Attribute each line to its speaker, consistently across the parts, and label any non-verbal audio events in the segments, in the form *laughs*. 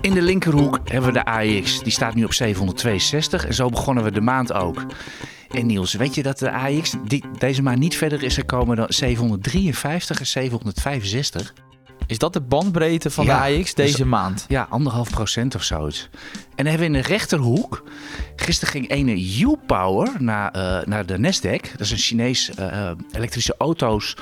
Speaker 1: In de linkerhoek hebben we de AX. Die staat nu op 762 en zo begonnen we de maand ook. En Niels, weet je dat de AX deze maand niet verder is gekomen dan 753 en 765?
Speaker 2: Is dat de bandbreedte van
Speaker 1: Ja,
Speaker 2: de AX deze
Speaker 1: dus-
Speaker 2: maand?
Speaker 1: Ja, anderhalf procent of zoiets. En dan hebben we in de rechterhoek. Gisteren ging ene U-Power naar, eh, naar de Nasdaq. Dat is een Chinees eh, elektrische auto's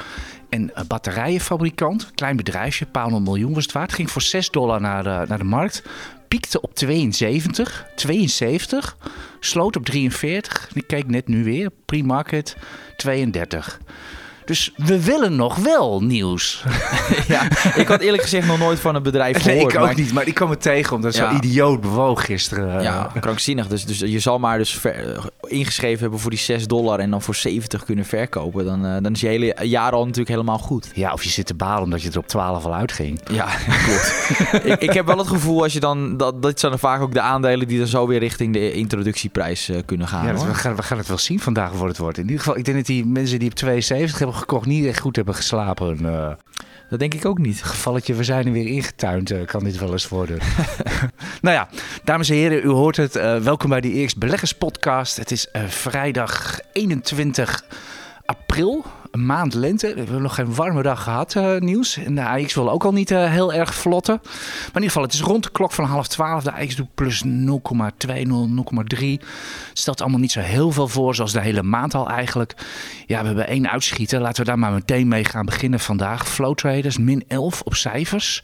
Speaker 1: en eh, batterijenfabrikant. Klein bedrijfje, een paar honderd miljoen was het waard. Ging voor 6 dollar naar de, naar de markt. Piekte op 72, 72. Sloot op 43. Die keek net nu weer. Pre-market 32. Dus we willen nog wel nieuws. *laughs* *laughs*
Speaker 2: ja, ik had eerlijk gezegd nog nooit van een bedrijf
Speaker 1: Nee,
Speaker 2: gehoord.
Speaker 1: ik ook
Speaker 2: maar-
Speaker 1: niet. Maar ik kwam er tegen omdat het
Speaker 2: Ja.
Speaker 1: zo idioot bewoog gisteren.
Speaker 2: Ja, krankzinnig. Dus, dus je zal maar dus ver- eh, ingeschreven hebben voor die 6 dollar en dan voor 70 kunnen verkopen. Dan, eh, dan is je hele jaar al natuurlijk helemaal goed.
Speaker 1: Ja, of je zit te balen omdat je er op 12 al uitging.
Speaker 2: Ja, *laughs* klopt. ik, ik heb wel het gevoel als je dan, dat, dat zijn dan vaak ook de aandelen die dan zo weer richting de introductieprijs eh, kunnen gaan.
Speaker 1: Ja, dat- we, gaan, we gaan het wel zien vandaag voor het wordt. In ieder geval, ik denk dat die mensen die op 72 hebben gekocht niet echt goed hebben geslapen. Eh
Speaker 2: Dat denk ik ook niet.
Speaker 1: gevalletje, we zijn er weer ingetuind, eh, kan dit wel eens worden. *laughs* *laughs* nou ja, dames en heren, u hoort het. Eh, welkom bij die Eerst Beleggers podcast. Het is vrijdag 21 april, maand lente. We hebben nog geen warme dag gehad, eh, nieuws. En de AX wil ook al niet eh, heel erg vlotten. Maar in ieder geval, het is rond de klok van half twaalf. De AX doet plus 0,20, 0,3. Stelt allemaal niet zo heel veel voor, zoals de hele maand al eigenlijk. Ja, we hebben één uitschieter. Laten we daar maar meteen mee gaan beginnen vandaag. Flow Traders, min 11 op cijfers.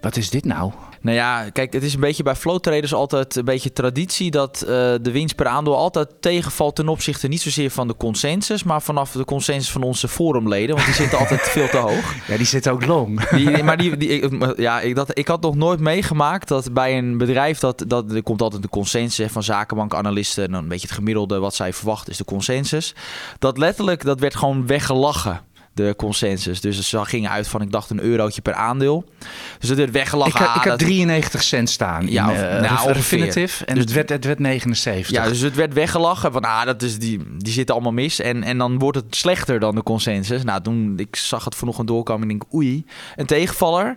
Speaker 1: Wat is dit nou?
Speaker 2: Nou ja, kijk, het is een beetje bij flow traders altijd een beetje traditie dat eh, de winst per aandeel altijd tegenvalt ten opzichte niet zozeer van de consensus, maar vanaf de consensus van onze forumleden, want die zitten *laughs* altijd veel te hoog.
Speaker 1: Ja, die zit ook long. *laughs*
Speaker 2: Die, maar die, die, *laughs* ik- ja, ik, dat, ik had nog nooit meegemaakt dat bij een bedrijf dat, dat er komt altijd de consensus van zakenbankanalisten en dan een beetje het gemiddelde wat zij verwachten is de consensus. Dat letterlijk, dat werd gewoon weggelachen. De consensus. Dus ze gingen uit van, ik dacht, een eurotje per aandeel. Dus het werd weggelachen.
Speaker 1: Ik, had-
Speaker 2: Ah,
Speaker 1: ik had
Speaker 2: dat-
Speaker 1: 93 cent staan
Speaker 2: Ja,
Speaker 1: in eh,
Speaker 2: nou.
Speaker 1: Refinitiv. En
Speaker 2: Dus-
Speaker 1: het, werd, het werd 79.
Speaker 2: Ja, dus het werd weggelachen van, ah, dat is die, die zitten allemaal mis. En, en dan wordt het slechter dan de consensus. Nou, toen ik zag het vanochtend doorkomen en denk, oei, een tegenvaller.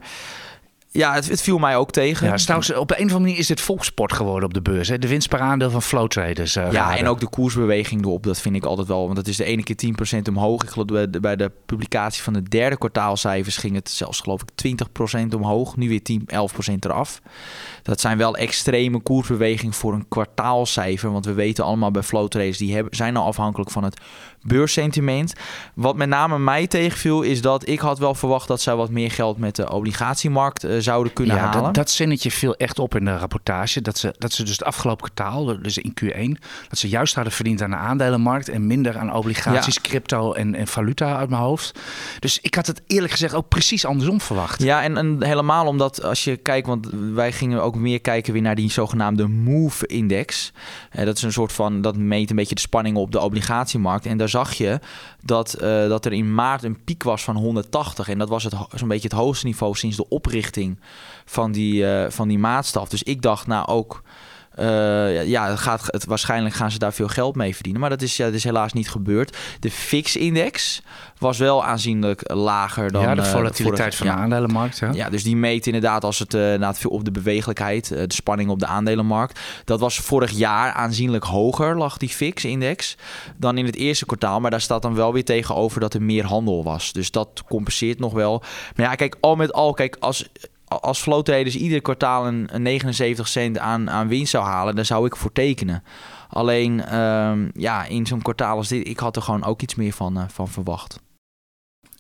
Speaker 2: Ja, het, het viel mij ook tegen.
Speaker 1: Ja, trouwens, op de een of andere manier is dit volkssport geworden op de beurs. Hè? De winst per aandeel van flow traders. eh,
Speaker 2: Ja,
Speaker 1: raden.
Speaker 2: en ook de koersbeweging erop, dat vind ik altijd wel. Want dat is de ene keer 10% omhoog. Ik geloof bij de, bij de publicatie van de derde kwartaalcijfers ging het zelfs geloof ik 20% omhoog. Nu weer 10, 11% eraf. Dat zijn wel extreme koersbewegingen voor een kwartaalcijfer. Want we weten allemaal bij flow traders, die hebben, zijn al afhankelijk van het beurssentiment. Wat met name mij tegenviel, is dat ik had wel verwacht dat zij wat meer geld met de obligatiemarkt eh, zouden kunnen
Speaker 1: ja,
Speaker 2: halen.
Speaker 1: dat, dat zinnetje viel echt op in de rapportage. Dat ze, dat ze dus het afgelopen kwartaal, dus in Q1, dat ze juist hadden verdiend aan de aandelenmarkt en minder aan obligaties, crypto en, en valuta uit mijn hoofd. Dus ik had het eerlijk gezegd ook precies andersom verwacht.
Speaker 2: Ja, en, en helemaal omdat als je kijkt, want wij gingen ook meer kijken weer naar die zogenaamde MOVE-index. Eh, dat is een soort van, dat meet een beetje de spanningen op de obligatiemarkt. En daar zag je dat, eh, dat er in maart een piek was van 180. En dat was het zo'n beetje het hoogste niveau sinds de oprichting van die, eh, van die maatstaf. Dus ik dacht nou ook... eh, ja, het gaat, het, waarschijnlijk gaan ze daar veel geld mee verdienen. Maar dat is, ja, dat is helaas niet gebeurd. De FIX-index was wel aanzienlijk lager dan...
Speaker 1: ja, de
Speaker 2: eh,
Speaker 1: volatiliteit van
Speaker 2: ja.
Speaker 1: de aandelenmarkt. Ja.
Speaker 2: Ja, dus die meet inderdaad als het inderdaad veel op de bewegelijkheid, de spanning op de aandelenmarkt. Dat was vorig jaar aanzienlijk hoger, lag die FIX-index, dan in het eerste kwartaal. Maar daar staat dan wel weer tegenover dat er meer handel was. Dus dat compenseert nog wel. Maar ja, kijk, al met al, kijk, als, als flow traders ieder kwartaal een, een 79 cent aan, aan winst zou halen, dan zou ik voor tekenen. Alleen, ehm, ja, in zo'n kwartaal als dit, ik had er gewoon ook iets meer van, eh, van verwacht.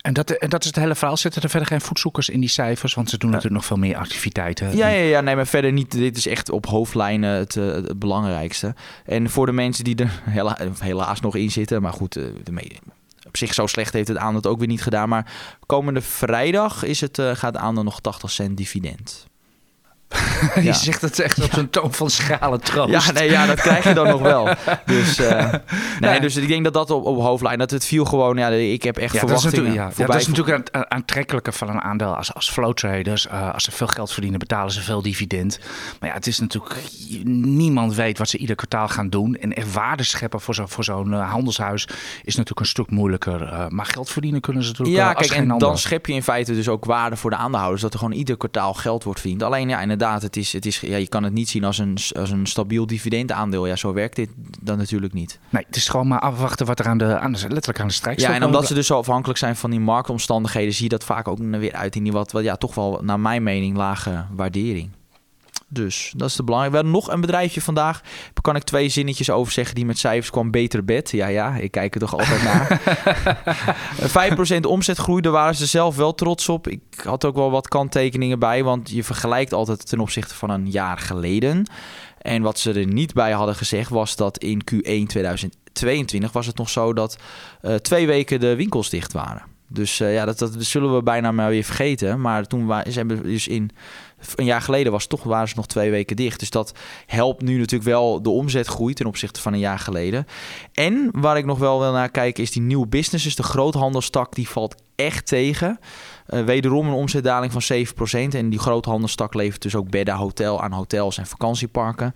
Speaker 1: En, dat, en dat is het hele verhaal. Zitten er verder geen voetzoekers in die cijfers? Want ze doen natuurlijk nog veel meer activiteiten.
Speaker 2: Ja, ja, ja, nee, maar verder niet. Dit is echt op hoofdlijnen het, eh, het belangrijkste. En voor de mensen die er *laughs* hela- helaas nog in zitten, maar goed, eh, de me- op zich zo slecht heeft het aandeel ook weer niet gedaan. Maar komende vrijdag is het, eh, gaat het aandeel nog 80 cent dividend. *laughs*
Speaker 1: je zegt het echt op zo'n toon van schrale troost.
Speaker 2: Ja, nee, ja, dat krijg je dan nog wel. Dus, uh, *laughs* nee, dus ik denk dat dat op, op hoofdlijn, dat het viel gewoon, ja, ik heb echt ja, verwachtingen.
Speaker 1: Dat is natuurlijk, ja, dat is natuurlijk een aantrekkelijke van een aandeel als, als flow traders. Uh, als ze veel geld verdienen, betalen ze veel dividend. Maar ja, het is natuurlijk, niemand weet wat ze ieder kwartaal gaan doen. En echt waarde scheppen voor zo'n voor zo'n uh, handelshuis is natuurlijk een stuk moeilijker. maar geld verdienen kunnen ze natuurlijk
Speaker 2: Ja, kijk, en dan schep je in feite dus ook waarde voor de aandeelhouders. Dat er gewoon ieder kwartaal geld wordt verdiend. Alleen ja, inderdaad, het is, het is, ja, je kan het niet zien als een, als een stabiel dividendaandeel. Ja, zo werkt dit dan natuurlijk niet.
Speaker 1: Nee, het is gewoon maar afwachten wat er aan de, aan de letterlijk aan de strijk
Speaker 2: Ja, en omdat ze dus zo afhankelijk zijn van die marktomstandigheden, zie je dat vaak ook weer uit in die wat, wat ja, toch wel naar mijn mening lage waardering. Dus dat is de belangrijk. We hebben nog een bedrijfje vandaag. Daar kan ik twee zinnetjes over zeggen die met cijfers kwam. Beter bed. Ja, ja, ik kijk er toch altijd *laughs* naar. 5% omzetgroei, daar waren ze zelf wel trots op. Ik had ook wel wat kanttekeningen bij, want je vergelijkt altijd ten opzichte van een jaar geleden. En wat ze er niet bij hadden gezegd was dat in Q1 2022 was het nog zo dat uh, twee weken de winkels dicht waren. Dus uh, ja, dat, dat zullen we bijna maar weer vergeten. Maar toen waren ze hebben dus in een jaar geleden was toch waren ze nog twee weken dicht. Dus dat helpt nu natuurlijk wel de omzetgroei ten opzichte van een jaar geleden. En waar ik nog wel wil naar kijken is die nieuwe businesses. De groothandelstak die valt echt tegen. Uh, wederom een omzetdaling van 7%. En die groothandelstak levert dus ook bedden hotel aan hotels en vakantieparken.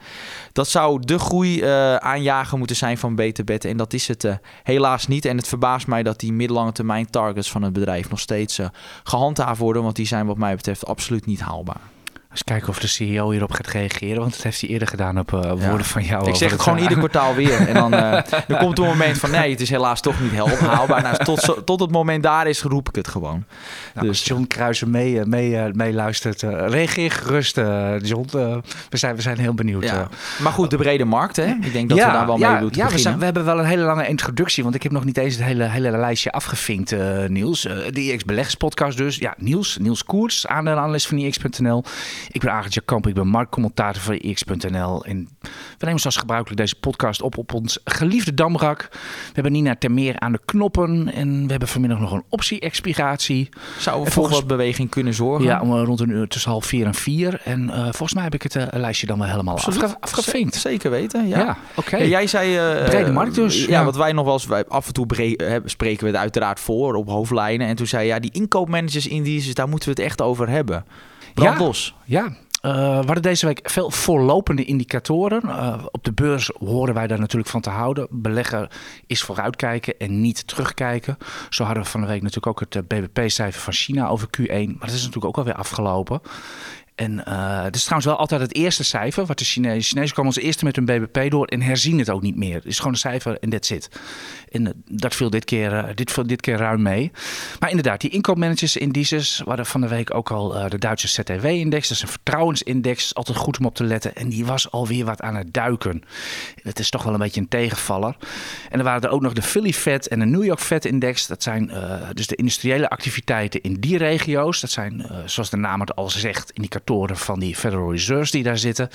Speaker 2: Dat zou de groei uh, aanjager moeten zijn van Beter Bed. En dat is het uh, helaas niet. En het verbaast mij dat die middellange termijn targets van het bedrijf nog steeds gehandhaafd worden. Want die zijn wat mij betreft absoluut niet haalbaar.
Speaker 1: Eens kijken of de CEO hierop gaat reageren, want dat heeft hij eerder gedaan op uh, woorden van jou.
Speaker 2: Ik zeg het gewoon ieder kwartaal *laughs* weer. En dan, uh, dan komt een moment van nee, het is helaas toch niet haalbaar. Nou, tot, tot het moment daar is, roep ik het gewoon.
Speaker 1: Nou, dus John Kruijsen mee, mee, mee luistert, uh, reageer gerust, John. we, zijn, we zijn heel benieuwd. Ja.
Speaker 2: Maar goed, de brede markt, hè? Ik denk dat we daar wel mee moeten
Speaker 1: ja,
Speaker 2: we, zijn,
Speaker 1: we, hebben wel een hele lange introductie, want ik heb nog niet eens het hele, hele lijstje afgevinkt, Niels. de IX Beleggerspodcast dus. Ja, Niels, Niels Koers, aandelenanalist van IX.nl. Ik ben Arend Kamp, ik ben marktcommentator van ix.nl. En we nemen zoals gebruikelijk deze podcast op op ons geliefde Damrak. We hebben Nina Termeer aan de knoppen en we hebben vanmiddag nog een optie-expiratie.
Speaker 2: Zou er volgens wat beweging kunnen zorgen?
Speaker 1: Ja, om, rond een uur tussen half vier en vier. En uh, volgens mij heb ik het uh, lijstje dan wel helemaal afge afgevinkt.
Speaker 2: Zeker weten, ja. ja
Speaker 1: Oké.
Speaker 2: jij zei...
Speaker 1: Uh, Brede markt dus.
Speaker 2: Ja, ja, wat wij nog wel eens... Wij, af en toe spreken we het uiteraard voor op hoofdlijnen. En toen zei ja, die inkoopmanagers indices, daar moeten we het echt over hebben. Brand
Speaker 1: ja. Ja, uh, we hadden deze week veel voorlopende indicatoren. Uh, op de beurs horen wij daar natuurlijk van te houden. Beleggen is vooruitkijken en niet terugkijken. Zo hadden we van de week natuurlijk ook het eh, BBP-cijfer van China over Q1. Maar dat is natuurlijk ook alweer afgelopen. En uh, het is trouwens wel altijd het eerste cijfer. Wat de Chinezen, Chinezen komen als eerste met hun BBP door en herzien het ook niet meer. Het is gewoon een cijfer en that's it. En uh, dat viel dit keer, uh, dit, viel dit keer ruim mee. Maar inderdaad, die inkoopmanagers indices waren van de week ook al de Duitse ZTW-index. Dat is een vertrouwensindex. Altijd goed om op te letten. En die was alweer wat aan het duiken. Het is toch wel een beetje een tegenvaller. En er waren er ook nog de Philly Fed en de New York Fed-index. Dat zijn dus de industriële activiteiten in die regio's. Dat zijn, zoals de naam het al zegt, indicatoren van die Federal Reserves die daar zitten.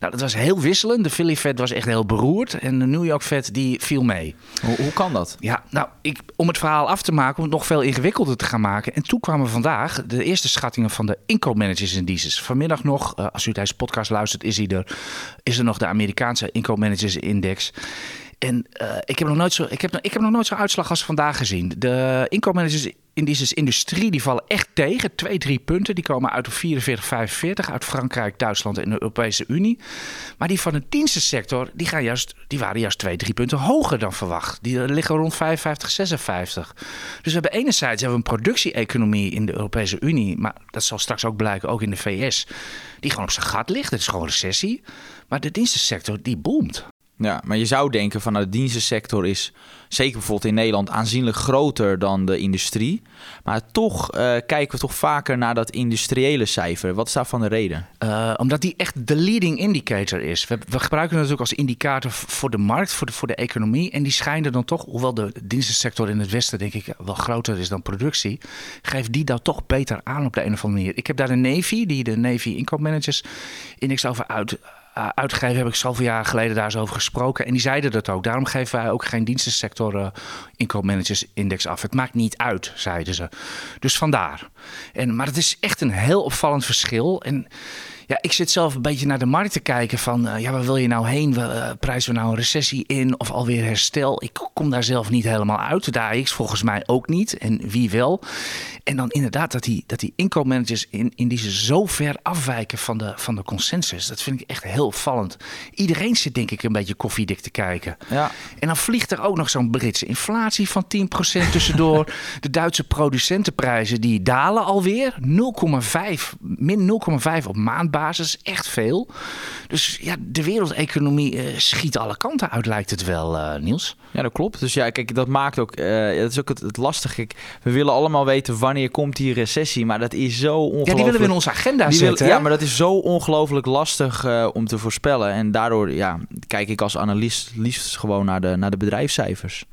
Speaker 1: Nou, dat was heel wisselend. De Philly Fed was echt heel beroerd en de New York Fed die viel mee.
Speaker 2: Hoe, hoe kan dat?
Speaker 1: Ja, nou, ik, om het verhaal af te maken, om het nog veel ingewikkelder te gaan maken. En toen kwamen vandaag de eerste schattingen van de inkoopmanagers indices. Vanmiddag nog, uh, als u deze podcast luistert, is, hij er, is er nog de Amerikaanse inkoopmanagers index. En uh, ik heb nog nooit zo, ik heb, ik heb nog nooit zo'n uitslag als vandaag gezien. De inkoopmanagers indices industrie die vallen echt tegen. Twee, drie punten. Die komen uit op 44, 45 uit Frankrijk, Duitsland en de Europese Unie. Maar die van de dienstensector die, gaan juist, die waren juist twee, drie punten hoger dan verwacht. Die liggen rond 55, 56. Dus we hebben enerzijds hebben we een productie-economie in de Europese Unie. Maar dat zal straks ook blijken, ook in de VS. Die gewoon op zijn gat ligt. Het is gewoon recessie. Maar de dienstensector die boomt.
Speaker 2: Ja, maar je zou denken van nou, de dienstensector is zeker bijvoorbeeld in Nederland aanzienlijk groter dan de industrie. Maar toch uh, kijken we toch vaker naar dat industriële cijfer. Wat is daarvan de reden?
Speaker 1: Uh, omdat die echt de leading indicator is. We, gebruiken het natuurlijk als indicator voor de markt, voor de, voor de economie. En die schijnen dan toch, hoewel de dienstensector in het Westen denk ik wel groter is dan productie, geeft die dan toch beter aan op de een of andere manier. Ik heb daar de Navy, die de Navy inkoopmanagers index over uit uh, uitgegeven heb ik zoveel jaar geleden daar eens over gesproken. En die zeiden dat ook. Daarom geven wij ook geen dienstensector uh, inkoopmanagers index af. Het maakt niet uit, zeiden ze. Dus vandaar. En, maar het is echt een heel opvallend verschil. En Ja, ik zit zelf een beetje naar de markt te kijken van, uh, ja, waar wil je nou heen? Uh, prijzen we nou een recessie in of alweer herstel? Ik kom daar zelf niet helemaal uit. De AX volgens mij ook niet. En wie wel? En dan inderdaad dat die, dat die inkoopmanagers in, in die ze zo ver afwijken van de, van de consensus. Dat vind ik echt heel vallend. Iedereen zit denk ik een beetje koffiedik te kijken.
Speaker 2: Ja.
Speaker 1: En dan vliegt er ook nog zo'n Britse inflatie van 10% tussendoor. *laughs* de Duitse producentenprijzen die dalen alweer. 0,5, min 0,5 op maandbasis. Echt veel. Dus ja, de wereldeconomie uh, schiet alle kanten uit, lijkt het wel, uh, Niels.
Speaker 2: Ja, dat klopt. Dus ja, kijk, dat maakt ook. Uh, dat is ook het, het lastige. we willen allemaal weten wanneer komt die recessie. Maar dat is zo ongelooflijk.
Speaker 1: Ja, die willen we in onze agenda zetten.
Speaker 2: ja, maar dat is zo ongelooflijk lastig om te voorspellen. En daardoor ja, kijk ik als analist liefst gewoon naar de, naar de bedrijfscijfers.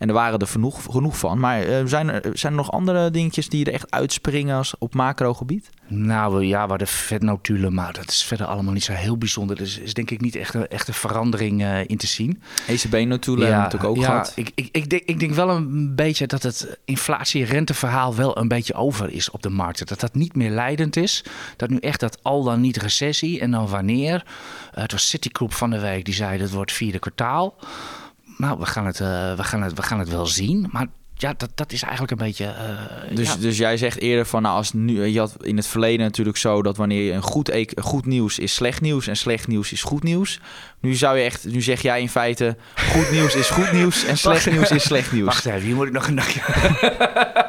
Speaker 2: En er waren er genoeg, genoeg van. Maar uh, zijn, er, zijn er nog andere dingetjes die er echt uitspringen als op macro-gebied?
Speaker 1: Nou ja, waar de vetnotulen, maar dat is verder allemaal niet zo heel bijzonder. Dus is denk ik niet echt een, echt een verandering uh, in te zien.
Speaker 2: ECB-notulen ja, natuurlijk ook ja, gehad.
Speaker 1: Ik, ik, ik, denk, ik denk wel een beetje dat het inflatie-renteverhaal wel een beetje over is op de markten. Dat dat niet meer leidend is. Dat nu echt dat al dan niet recessie en dan wanneer. Uh, het was Citigroup van de week die zei dat het wordt vierde kwartaal nou, we gaan het, uh, we gaan het, we gaan het wel zien. Maar ja, dat, dat is eigenlijk een beetje. Uh,
Speaker 2: dus,
Speaker 1: ja.
Speaker 2: dus jij zegt eerder van, nou, als nu, je had in het verleden natuurlijk zo dat wanneer je een goed, goed nieuws is slecht nieuws en slecht nieuws is goed nieuws. Nu zou je echt, nu zeg jij in feite, goed nieuws is goed nieuws en *laughs* slecht nieuws is slecht nieuws.
Speaker 1: Wacht even, hier moet ik nog een dagje. *laughs*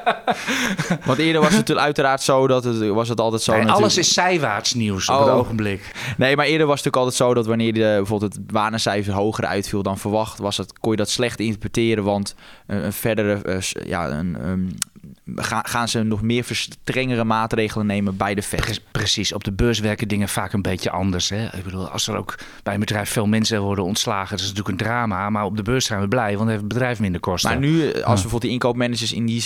Speaker 2: Want eerder was het uiteraard zo dat het was het altijd zo.
Speaker 1: Nee, alles is zijwaarts nieuws op oh. het ogenblik.
Speaker 2: Nee, maar eerder was het natuurlijk altijd zo dat wanneer de, bijvoorbeeld het banencijfer hoger uitviel dan verwacht, was het, kon je dat slecht interpreteren, want een verdere ja, een, um, gaan ze nog meer strengere maatregelen nemen bij de Fed.
Speaker 1: Precies, op de beurs werken dingen vaak een beetje anders. Hè? Ik bedoel, als er ook bij een bedrijf veel mensen worden ontslagen, dat is natuurlijk een drama. Maar op de beurs zijn we blij, want dan heeft het bedrijf minder kosten.
Speaker 2: Maar nu, als ja. bijvoorbeeld de inkoopmanagers in die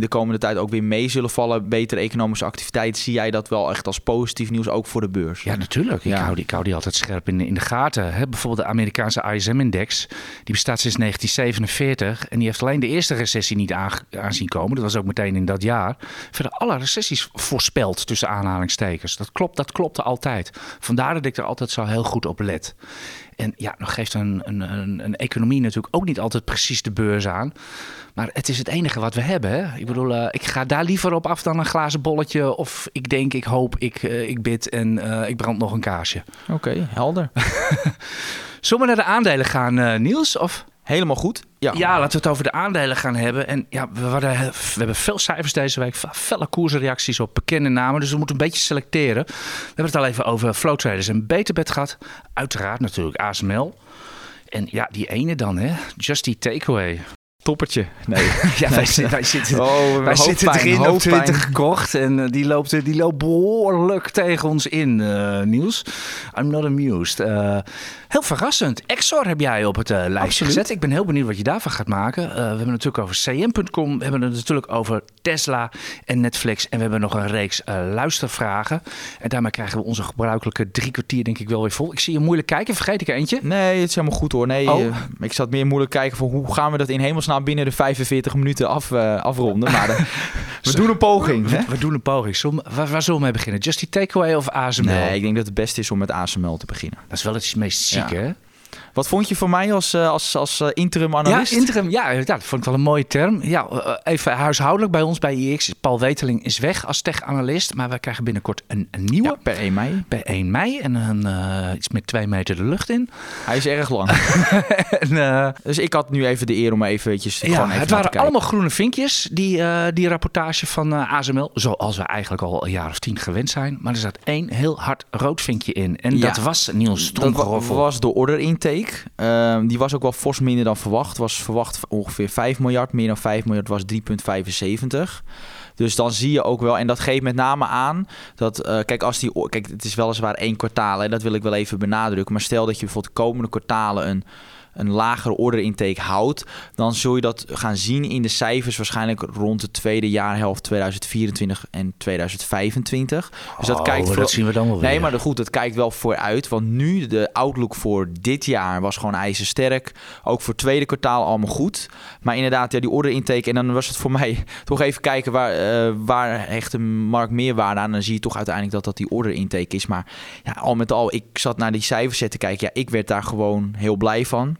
Speaker 2: de komende tijd ook weer mee zullen vallen, betere economische activiteit, zie jij dat wel echt als positief nieuws ook voor de beurs?
Speaker 1: Ja, natuurlijk. Ik, hou, die, ik hou die altijd scherp in, in de gaten. Hè? Bijvoorbeeld de Amerikaanse ISM-index, die bestaat sinds 1947 en die heeft alleen de eerste recessie niet aanzien komen. Dat was ook meteen in dat jaar. Verder alle recessies voorspeld tussen aanhalingstekens. Dat klopt, dat klopte altijd. Vandaar dat ik er altijd zo heel goed op let. En ja, nog geeft een, een, een, een, economie natuurlijk ook niet altijd precies de beurs aan. Maar het is het enige wat we hebben. Hè? Ik bedoel, uh, ik ga daar liever op af dan een glazen bolletje. Of ik denk, ik hoop, ik, uh, ik bid en uh, ik brand nog een kaarsje.
Speaker 2: Oké, okay, helder. *laughs*
Speaker 1: Zullen we naar de aandelen gaan, Niels? Of?
Speaker 2: Helemaal goed.
Speaker 1: Ja. ja, laten we het over de aandelen gaan hebben. En ja, we, we hebben veel cijfers deze week, felle koersreacties op bekende namen. Dus we moeten een beetje selecteren. We hebben het al even over Flow Traders en Beterbed gehad. Uiteraard natuurlijk ASML. En ja, die ene dan, hè? Just Takeaway
Speaker 2: toppertje. Nee, *laughs*
Speaker 1: ja, wij, zitten, wij zitten, oh, wij zitten erin op 20 gekocht. En uh, die, loopt, die loopt behoorlijk tegen ons in, uh, Niels. I'm not amused. Uh, heel verrassend. Exor heb jij op het lijstje Absoluut. gezet. Ik ben heel benieuwd wat je daarvan gaat maken. we hebben het natuurlijk over cm.com. We hebben het natuurlijk over Tesla en Netflix. En we hebben nog een reeks luistervragen. En daarmee krijgen we onze gebruikelijke drie kwartier denk ik wel weer vol. Ik zie je moeilijk kijken. Vergeet ik eentje?
Speaker 2: Nee, het is helemaal goed hoor. Nee, oh. ik zat meer moeilijk kijken voor hoe gaan we dat in hemelsnaam binnen de 45 minuten af, uh, afronden. Maar uh, *laughs* we doen een poging.
Speaker 1: We, we doen een poging. Waar, waar, zullen we mee beginnen? Just die takeaway of ASML?
Speaker 2: Nee, ik denk dat het beste is om met ASML te beginnen.
Speaker 1: Dat is wel het meest zieke, ja. hè?
Speaker 2: Wat vond je van mij als, eh, als, als eh, interim analist?
Speaker 1: Ja, interim, ja, ja, dat vond ik wel een mooie term. Ja, eh, even huishoudelijk bij ons bij IX. Paul Weteling is weg als tech-analyst, maar we krijgen binnenkort een, een nieuwe. Ja,
Speaker 2: per 1 mei.
Speaker 1: Per 1 mei en een, uh, iets met twee meter de lucht in.
Speaker 2: Hij is erg lang. *laughs* en, uh, dus ik had nu even de eer om eventjes
Speaker 1: ja, even het waren allemaal groene vinkjes, die, uh, die rapportage van ASML. Zoals we eigenlijk al een jaar of tien gewend zijn. Maar er zat één heel hard rood vinkje in. En ja, dat was Niels Stromgeroffel.
Speaker 2: Dat was de order intake. Ehm, die was ook wel fors minder dan verwacht. Was verwacht ongeveer 5 miljard. Meer dan 5 miljard was 3,75. Dus dan zie je ook wel, en dat geeft met name aan dat, uh, kijk, als die, kijk, het is weliswaar één kwartaal, en dat wil ik wel even benadrukken. Maar stel dat je bijvoorbeeld de komende kwartalen een een lagere order intake houdt, dan zul je dat gaan zien in de cijfers waarschijnlijk rond de tweede jaarhelft 2024 en 2025. Dus dat
Speaker 1: oh,
Speaker 2: kijkt voor...
Speaker 1: dat zien we dan wel
Speaker 2: Nee, maar goed, dat kijkt wel vooruit, want nu de outlook voor dit jaar was gewoon ijzersterk. Ook voor het tweede kwartaal allemaal goed. Maar inderdaad, ja, die order intake en dan was het voor *laughs* mij toch even kijken waar uh, waar hecht een markt meerwaarde aan? Dan zie je toch uiteindelijk dat dat die order intake is. Maar ja, al met al, ik zat naar die cijfers te kijken. Ja, ik werd daar gewoon heel blij van.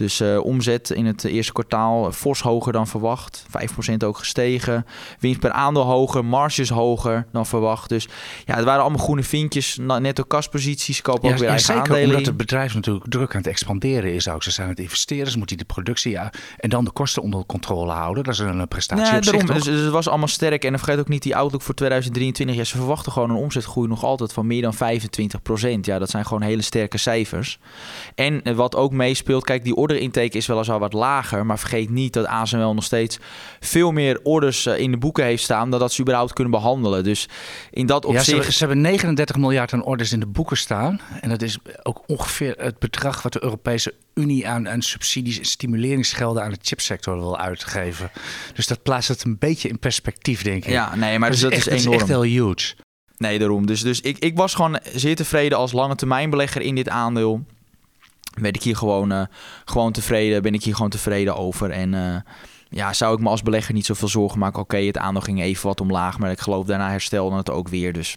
Speaker 2: Dus uh, omzet in het eerste kwartaal fors hoger dan verwacht. 5% ook gestegen. Winst per aandeel hoger. Marges hoger dan verwacht. Dus ja, het waren allemaal groene vinkjes. Netto kasposities. Kopen ja, ook weer ja, eigen zeker,
Speaker 1: omdat het bedrijf natuurlijk druk aan het expanderen is ook. Ze zijn aan het investeren. Ze moeten die productie ja, en dan de kosten onder controle houden. Dat is een prestatie ja, daarom,
Speaker 2: dus, dus, het was allemaal sterk. En vergeet ook niet die outlook voor 2023. Ja, ze verwachten gewoon een omzetgroei nog altijd van meer dan 25%. Ja, dat zijn gewoon hele sterke cijfers. En eh, wat ook meespeelt, kijk, die orde intake is weliswaar wat lager. Maar vergeet niet dat ASML nog steeds veel meer orders eh, in de boeken heeft staan. dan dat ze überhaupt kunnen behandelen. Dus in dat opzicht.
Speaker 1: Ja, ze, hebben 39 miljard aan orders in de boeken staan. En dat is ook ongeveer het bedrag wat de Europese Unie aan, aan subsidies en stimuleringsgelden aan de chipsector wil uitgeven. Dus dat plaatst het een beetje in perspectief, denk ik.
Speaker 2: Ja, nee, maar dus dat, is, echt, enorm.
Speaker 1: is echt heel huge.
Speaker 2: Nee, daarom. Dus, dus ik, ik was gewoon zeer tevreden als lange termijn belegger in dit aandeel ben ik hier gewoon, uh, gewoon tevreden, ben ik hier gewoon tevreden over. En uh, ja, zou ik me als belegger niet zoveel zorgen maken. Oké, het aandeel ging even wat omlaag, maar ik geloof daarna herstelde het ook weer. Dus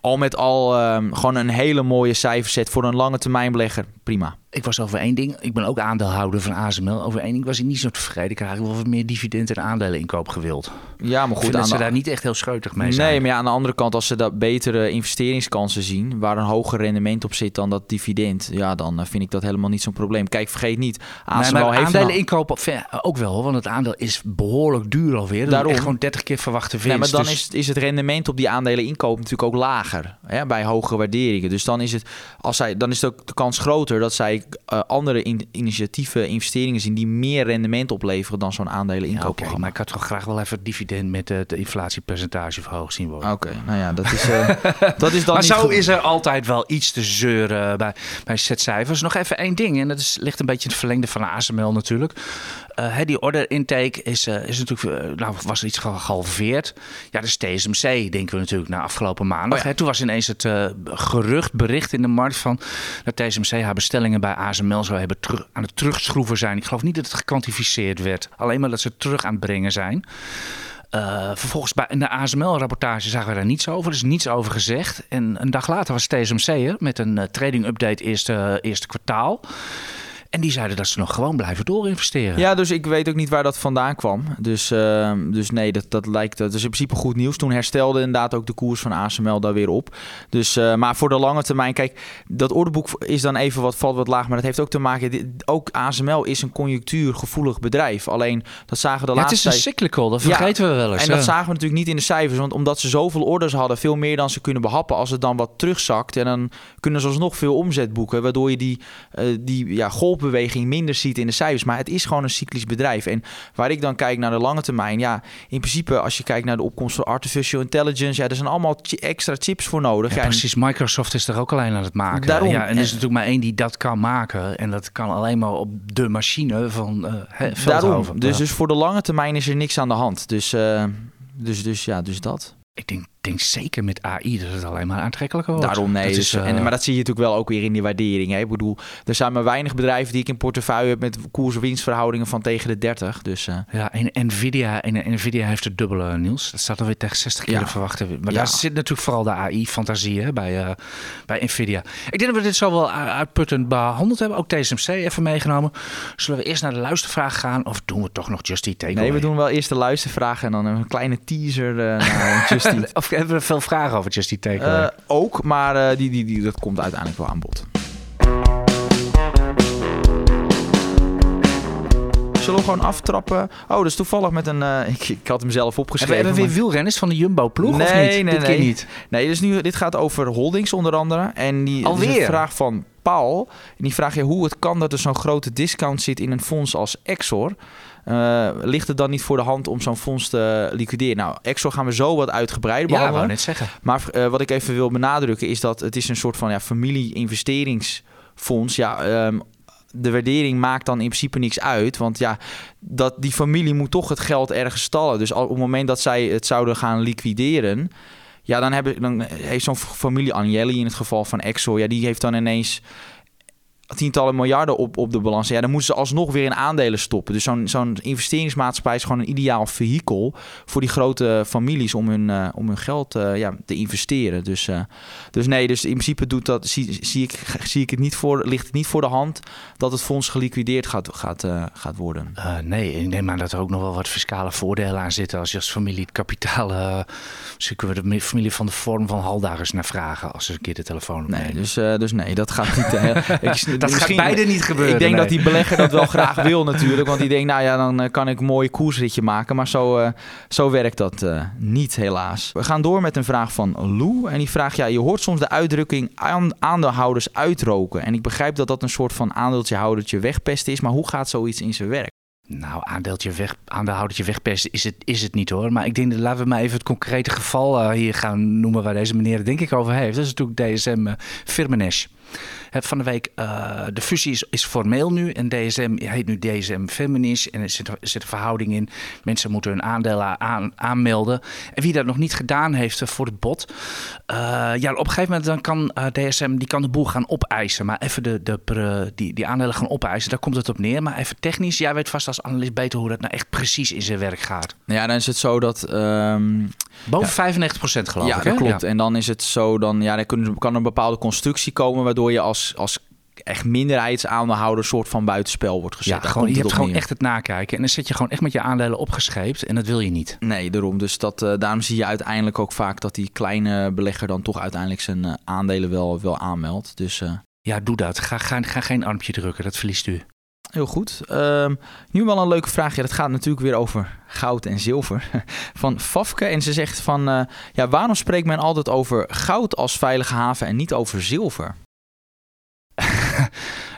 Speaker 2: al met al um, gewoon een hele mooie cijferset voor een lange termijn belegger. Prima.
Speaker 1: Ik was over één ding. Ik ben ook aandeelhouder van ASML. Over één ding was ik niet zo tevreden. Ik had eigenlijk wel wat meer dividend en aandeleninkoop gewild.
Speaker 2: Ja, maar goed.
Speaker 1: dat ze daar niet echt heel scheutig mee
Speaker 2: zijn. Nee, maar ja, aan de andere kant, als ze dat betere investeringskansen zien, waar een hoger rendement op zit dan dat dividend, ja, dan eh, vind ik dat helemaal niet zo'n probleem. Kijk, vergeet niet,
Speaker 1: ASML nee, heeft aandeleninkoop ook wel, want het aandeel is behoorlijk duur alweer. Daarom echt gewoon 30 keer verwachte winst.
Speaker 2: Nee, maar dan dus- is, is het rendement op die aandeleninkoop natuurlijk ook lager, hè, bij hogere waarderingen. Dus dan is het, als zij, dan is het ook de kans groter dat zij uh, andere in, initiatieven, investeringen zien die meer rendement opleveren dan zo'n aandelen inkoop.
Speaker 1: Ja, maar ik had toch graag wel even het dividend met het inflatiepercentage verhoogd zien worden.
Speaker 2: Oké, nou ja, dat is, uh, *laughs* dat is dan.
Speaker 1: maar zo
Speaker 2: goed.
Speaker 1: is er altijd wel iets te zeuren bij, bij cijfers. Nog even één ding, en dat is, ligt een beetje in het verlengde van ASML natuurlijk. Uh, die order intake is, uh, is natuurlijk, uh, nou was iets gehalveerd. Ja, de TSMC denken we natuurlijk na afgelopen maandag. Oh hè, toen was ineens het gerucht, bericht in de markt van dat TSMC haar bestellingen bij ASML zou hebben terug, aan het terugschroeven zijn. Ik geloof niet dat het gekwantificeerd werd, alleen maar dat ze het terug aan het brengen zijn. Uh, vervolgens bij in de ASML-rapportage zagen we daar niets over. Er is niets over gezegd. En een dag later was TSMC er met een uh, trading update eerste, eerste kwartaal. En die zeiden dat ze nog gewoon blijven doorinvesteren.
Speaker 2: Ja, dus ik weet ook niet waar dat vandaan kwam. Dus, uh, dus nee, dat, dat lijkt. Dat is in principe goed nieuws. Toen herstelde inderdaad ook de koers van ASML daar weer op. Dus, uh, maar voor de lange termijn, kijk, dat orderboek is dan even wat valt wat laag. Maar dat heeft ook te maken. Ook ASML is een conjunctuurgevoelig bedrijf. Alleen dat zagen de
Speaker 1: ja,
Speaker 2: laatste.
Speaker 1: Het is een cyclical, dat vergeten we wel eens.
Speaker 2: En dat zagen we natuurlijk niet in de cijfers. Want omdat ze zoveel orders hadden, veel meer dan ze kunnen behappen. Als het dan wat terugzakt. En dan kunnen ze alsnog veel omzet boeken. Waardoor je die, uh, die ja, golf beweging minder ziet in de cijfers. Maar het is gewoon een cyclisch bedrijf. En waar ik dan kijk naar de lange termijn, ja, in principe als je kijkt naar de opkomst van artificial intelligence, ja, er zijn allemaal extra chips voor nodig.
Speaker 1: Ja, precies, Microsoft is er ook alleen aan het maken. Daarom, ja, en er is natuurlijk maar één die dat kan maken. En dat kan alleen maar op de machine van uh, Daarom,
Speaker 2: dus, dus voor de lange termijn is er niks aan de hand. Dus, uh, dus, dus ja, dus dat.
Speaker 1: Ik denk denk zeker met AI dat het alleen maar aantrekkelijker wordt.
Speaker 2: Daarom nee. Dus, en, eh, maar dat zie je natuurlijk wel ook weer in die waardering. Hè. Ik bedoel, er zijn maar weinig bedrijven die ik in portefeuille heb met koers-winstverhoudingen van tegen de 30. Dus, uh...
Speaker 1: Ja, en Nvidia, en Nvidia heeft het dubbele, nieuws. Dat staat alweer tegen 60 keer ja. verwachten. Maar ja. daar zit natuurlijk vooral de AI-fantasie bij, uh, bij Nvidia. Ik denk dat we dit zo wel uitputtend behandeld hebben. Ook TSMC even meegenomen. Zullen we eerst naar de luistervraag gaan? Of doen we toch nog Just Eat
Speaker 2: Nee, we doen wel eerst de luistervraag en dan een kleine teaser naar *laughs* Just Eat.
Speaker 1: of hebben we veel vragen over Just Eat
Speaker 2: Uh, ook, maar uh, die, die, die, dat komt uiteindelijk wel aan bod. Zullen we gewoon aftrappen? Oh, dus toevallig met een... Uh, *laughs* ik, ik, had hem zelf opgeschreven.
Speaker 1: Hebben we weer wielrenners van de Jumbo-ploeg
Speaker 2: nee,
Speaker 1: of niet?
Speaker 2: Nee, dit nee. niet. Nee, dus nu, dit gaat over holdings onder andere. En die
Speaker 1: Alweer?
Speaker 2: een vraag van Paul. En die vraagt je hoe het kan dat er zo'n grote discount zit in een fonds als Exor. Uh, ligt het dan niet voor de hand om zo'n fonds te liquideren? Nou, Exor gaan we zo wat uitgebreider
Speaker 1: behandelen. Ja, wou net zeggen.
Speaker 2: Maar uh, wat ik even wil benadrukken is dat het is een soort van ja, familie-investeringsfonds. Ja, um, de waardering maakt dan in principe niks uit. Want ja, dat, die familie moet toch het geld ergens stallen. Dus op het moment dat zij het zouden gaan liquideren... Ja, dan, hebben, dan heeft zo'n familie Agnelli in het geval van Exor... Ja, die heeft dan ineens tientallen miljarden op, op de balans. Ja, dan moeten ze alsnog weer in aandelen stoppen. Dus zo'n zo'n investeringsmaatschappij is gewoon een ideaal vehikel voor die grote families om hun, uh, om hun geld uh, ja, te investeren. Dus, uh, dus nee, dus in principe doet dat, zie, zie, ik, zie ik het niet voor, ligt het niet voor de hand dat het fonds geliquideerd gaat, gaat, gaat worden.
Speaker 1: nee, ik neem aan dat er ook nog wel wat fiscale voordelen aan zitten als je als familie het kapitaal. dus kunnen we de familie van de vorm van haldagers naar vragen als ze een keer de telefoon
Speaker 2: Nee, dus, dus nee, dat gaat niet. *laughs*
Speaker 1: ik, dat gaat beide niet gebeuren.
Speaker 2: Ik denk dat die belegger dat wel *laughs* graag wil natuurlijk. Want die denkt, nou ja, dan eh, kan ik een mooi koersritje maken. Maar zo, uh, zo werkt dat uh, niet helaas. We gaan door met een vraag van Lou. En die vraagt, ja, je hoort soms de uitdrukking aandeelhouders uitroken. En ik begrijp dat dat een soort van aandeeltje wegpesten is. Maar hoe gaat zoiets in zijn werk?
Speaker 1: Nou, aandeeltje weg, aandeelhoudertje wegpesten is het, is het niet hoor. Maar ik denk dat laten we maar even het concrete geval hier gaan noemen waar deze meneer het denk ik over heeft. Dat is natuurlijk DSM uh, Firmenesh van de week, uh, de fusie is, is, formeel nu. En DSM heet nu DSM Feminis. En er zit, er zit een verhouding in. Mensen moeten hun aandelen aan, aanmelden. En wie dat nog niet gedaan heeft eh, voor het bod. Uh, ja, op een gegeven moment dan kan DSM die kan de boel gaan opeisen. Maar even de, de, die, die aandelen gaan opeisen. Daar komt het op neer. Maar even technisch. Jij weet vast als analist beter hoe dat nou echt precies in zijn werk gaat.
Speaker 2: Ja, dan is het zo dat... Um,
Speaker 1: Boven ja, 95% geloof
Speaker 2: ja,
Speaker 1: ik.
Speaker 2: Ja, dat klopt. En dan is het zo, dan ja, er kan, kan een bepaalde constructie komen waardoor je als als, echt minderheidsaandeelhouder soort van buitenspel wordt gezet.
Speaker 1: Ja, gewoon, je hebt gewoon echt het nakijken. En dan zit je gewoon echt met je aandelen opgescheept. En dat wil je niet.
Speaker 2: Nee, daarom. Dus dat, uh, daarom zie je uiteindelijk ook vaak dat die kleine belegger dan toch uiteindelijk zijn uh, aandelen wel, wel aanmeldt. Dus, uh...
Speaker 1: Ja, doe dat. Ga, ga, ga geen armpje drukken. Dat verliest u.
Speaker 2: Heel goed. Uh, nu wel een leuke vraag. Ja, dat gaat natuurlijk weer over goud en zilver. *laughs* Van Fafke. En ze zegt van... Ja, waarom spreekt men altijd over goud als veilige haven en niet over zilver?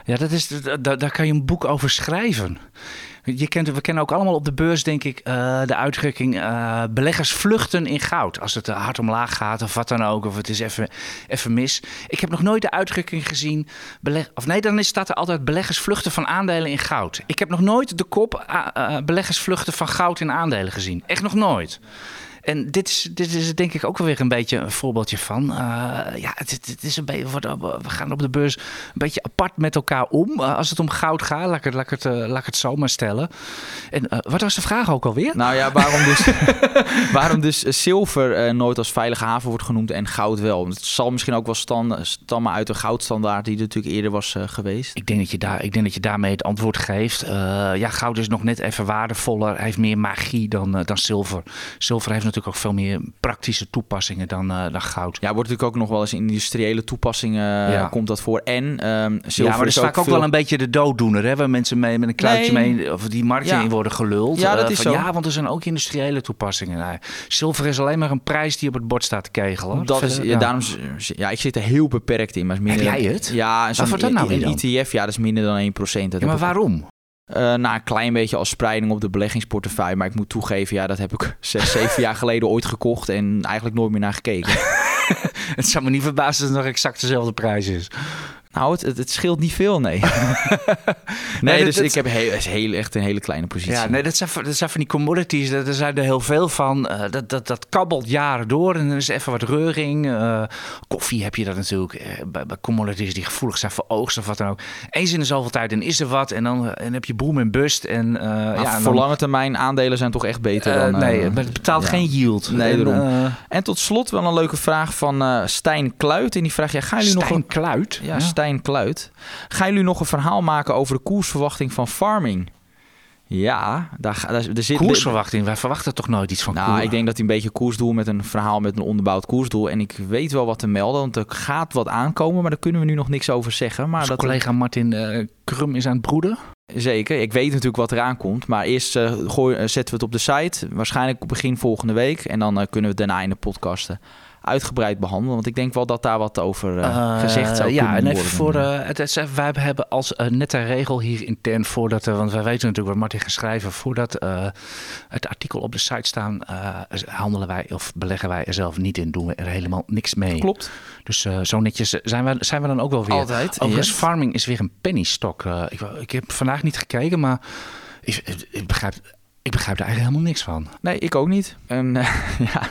Speaker 1: Ja, dat is, daar, daar kan je een boek over schrijven. Je kent, we kennen ook allemaal op de beurs, denk ik, uh, de uitdrukking: uh, beleggers vluchten in goud. Als het hard omlaag gaat of wat dan ook, of het is even, even mis. Ik heb nog nooit de uitdrukking gezien. Beleg, of nee, dan staat er altijd beleggers vluchten van aandelen in goud. Ik heb nog nooit de kop beleggers vluchten van goud in aandelen gezien. Echt nog nooit. En dit is, dit is denk ik ook wel weer een beetje een voorbeeldje van. Uh, ja, het, het, is een beetje, we gaan op de beurs een beetje apart met elkaar om. Uh, als het om goud gaat, laat ik het, laat ik het, uh, laat ik het zo maar stellen. En wat was de vraag ook alweer?
Speaker 2: Nou ja, waarom dus, *laughs* waarom dus zilver nooit als veilige haven wordt genoemd en goud wel? Het zal misschien ook wel stand, stammen uit de goudstandaard die er natuurlijk eerder was geweest.
Speaker 1: Ik denk, dat je daar, ik denk dat je daarmee het antwoord geeft. ja, goud is nog net even waardevoller. Hij heeft meer magie dan, dan zilver. Zilver heeft natuurlijk ook veel meer praktische toepassingen dan, uh, dan goud.
Speaker 2: Ja, wordt natuurlijk ook nog wel eens industriële toepassingen uh, ja. komt dat voor. En um, zilver
Speaker 1: ja, maar
Speaker 2: is,
Speaker 1: is vaak ook,
Speaker 2: veel...
Speaker 1: wel een beetje de dooddoener, hè? Waar mensen mee met een kluitje nee. mee of die markt ja. in worden geluld.
Speaker 2: Ja, dat is
Speaker 1: van,
Speaker 2: zo.
Speaker 1: Ja, want er zijn ook industriële toepassingen. Nou, zilver is alleen maar een prijs die op het bord staat te kegelen.
Speaker 2: Dat is, ja, daarom, ja, ik zit er heel beperkt in. Maar is minder
Speaker 1: Heb jij het?
Speaker 2: Ja, en
Speaker 1: zo'n dat nou
Speaker 2: een ETF, ja, dat is minder dan 1%. Dat
Speaker 1: ja, maar waarom?
Speaker 2: Uh, een klein beetje als spreiding op de beleggingsportefeuille. Maar ik moet toegeven, ja, dat heb ik *laughs* zes, zeven jaar geleden ooit gekocht en eigenlijk nooit meer naar gekeken. *laughs*
Speaker 1: het zou me niet verbazen dat het nog exact dezelfde prijs is.
Speaker 2: Nou, het, het, scheelt niet veel, nee. *laughs* nee, nee, dus dat, ik heb heel, heel, echt een hele kleine positie.
Speaker 1: Ja, nee, dat zijn, dat zijn van die commodities, er zijn er heel veel van. Uh, dat, dat, dat kabbelt jaren door en er is even wat reuring. Uh, koffie heb je dat natuurlijk uh, bij, bij, commodities die gevoelig zijn voor oogst of wat dan ook. Eens in de zoveel tijd en is er wat en dan, en heb je boom en bust. En,
Speaker 2: ja,
Speaker 1: en
Speaker 2: voor dan, lange termijn aandelen zijn toch echt beter dan...
Speaker 1: nee, het betaalt ja. geen yield.
Speaker 2: Nee, en, daarom. en tot slot wel een leuke vraag van Stijn Kluit. En die vraagt, ja, gaan jullie
Speaker 1: Stijn
Speaker 2: nog... een
Speaker 1: Kluit?
Speaker 2: Ja, Stijn Kluit. Gaan jullie nog een verhaal maken over de koersverwachting van farming? Ja, daar, daar, er zit...
Speaker 1: Koersverwachting? Wij verwachten toch nooit iets van
Speaker 2: nou, ik denk dat hij een beetje koersdoel met een verhaal met een onderbouwd koersdoel. En ik weet wel wat te melden, want er gaat wat aankomen, maar daar kunnen we nu nog niks over zeggen. Maar dat
Speaker 1: collega Martin uh, Krum is aan het broeden?
Speaker 2: Zeker, ik weet natuurlijk wat eraan komt. Maar eerst uh, gooi, uh, zetten we het op de site, waarschijnlijk begin volgende week. En dan kunnen we het daarna in de podcasten uitgebreid behandelen. Want ik denk wel dat daar wat over uh, gezegd zou
Speaker 1: ja,
Speaker 2: kunnen
Speaker 1: en even
Speaker 2: worden.
Speaker 1: Voor, uh, het, wij hebben als nette regel hier intern voordat, want wij weten natuurlijk wat Martin gaat schrijven, voordat het artikel op de site staan, handelen wij of beleggen wij er zelf niet in, doen we er helemaal niks mee.
Speaker 2: Klopt.
Speaker 1: Dus zo netjes zijn we, zijn we dan ook wel weer.
Speaker 2: Altijd.
Speaker 1: Overigens, yes. farming is weer een penny stock. Ik, ik heb vandaag niet gekeken, maar ik, ik begrijp Ik begrijp daar eigenlijk helemaal niks van.
Speaker 2: Nee, ik ook niet. En uh, *laughs* ja,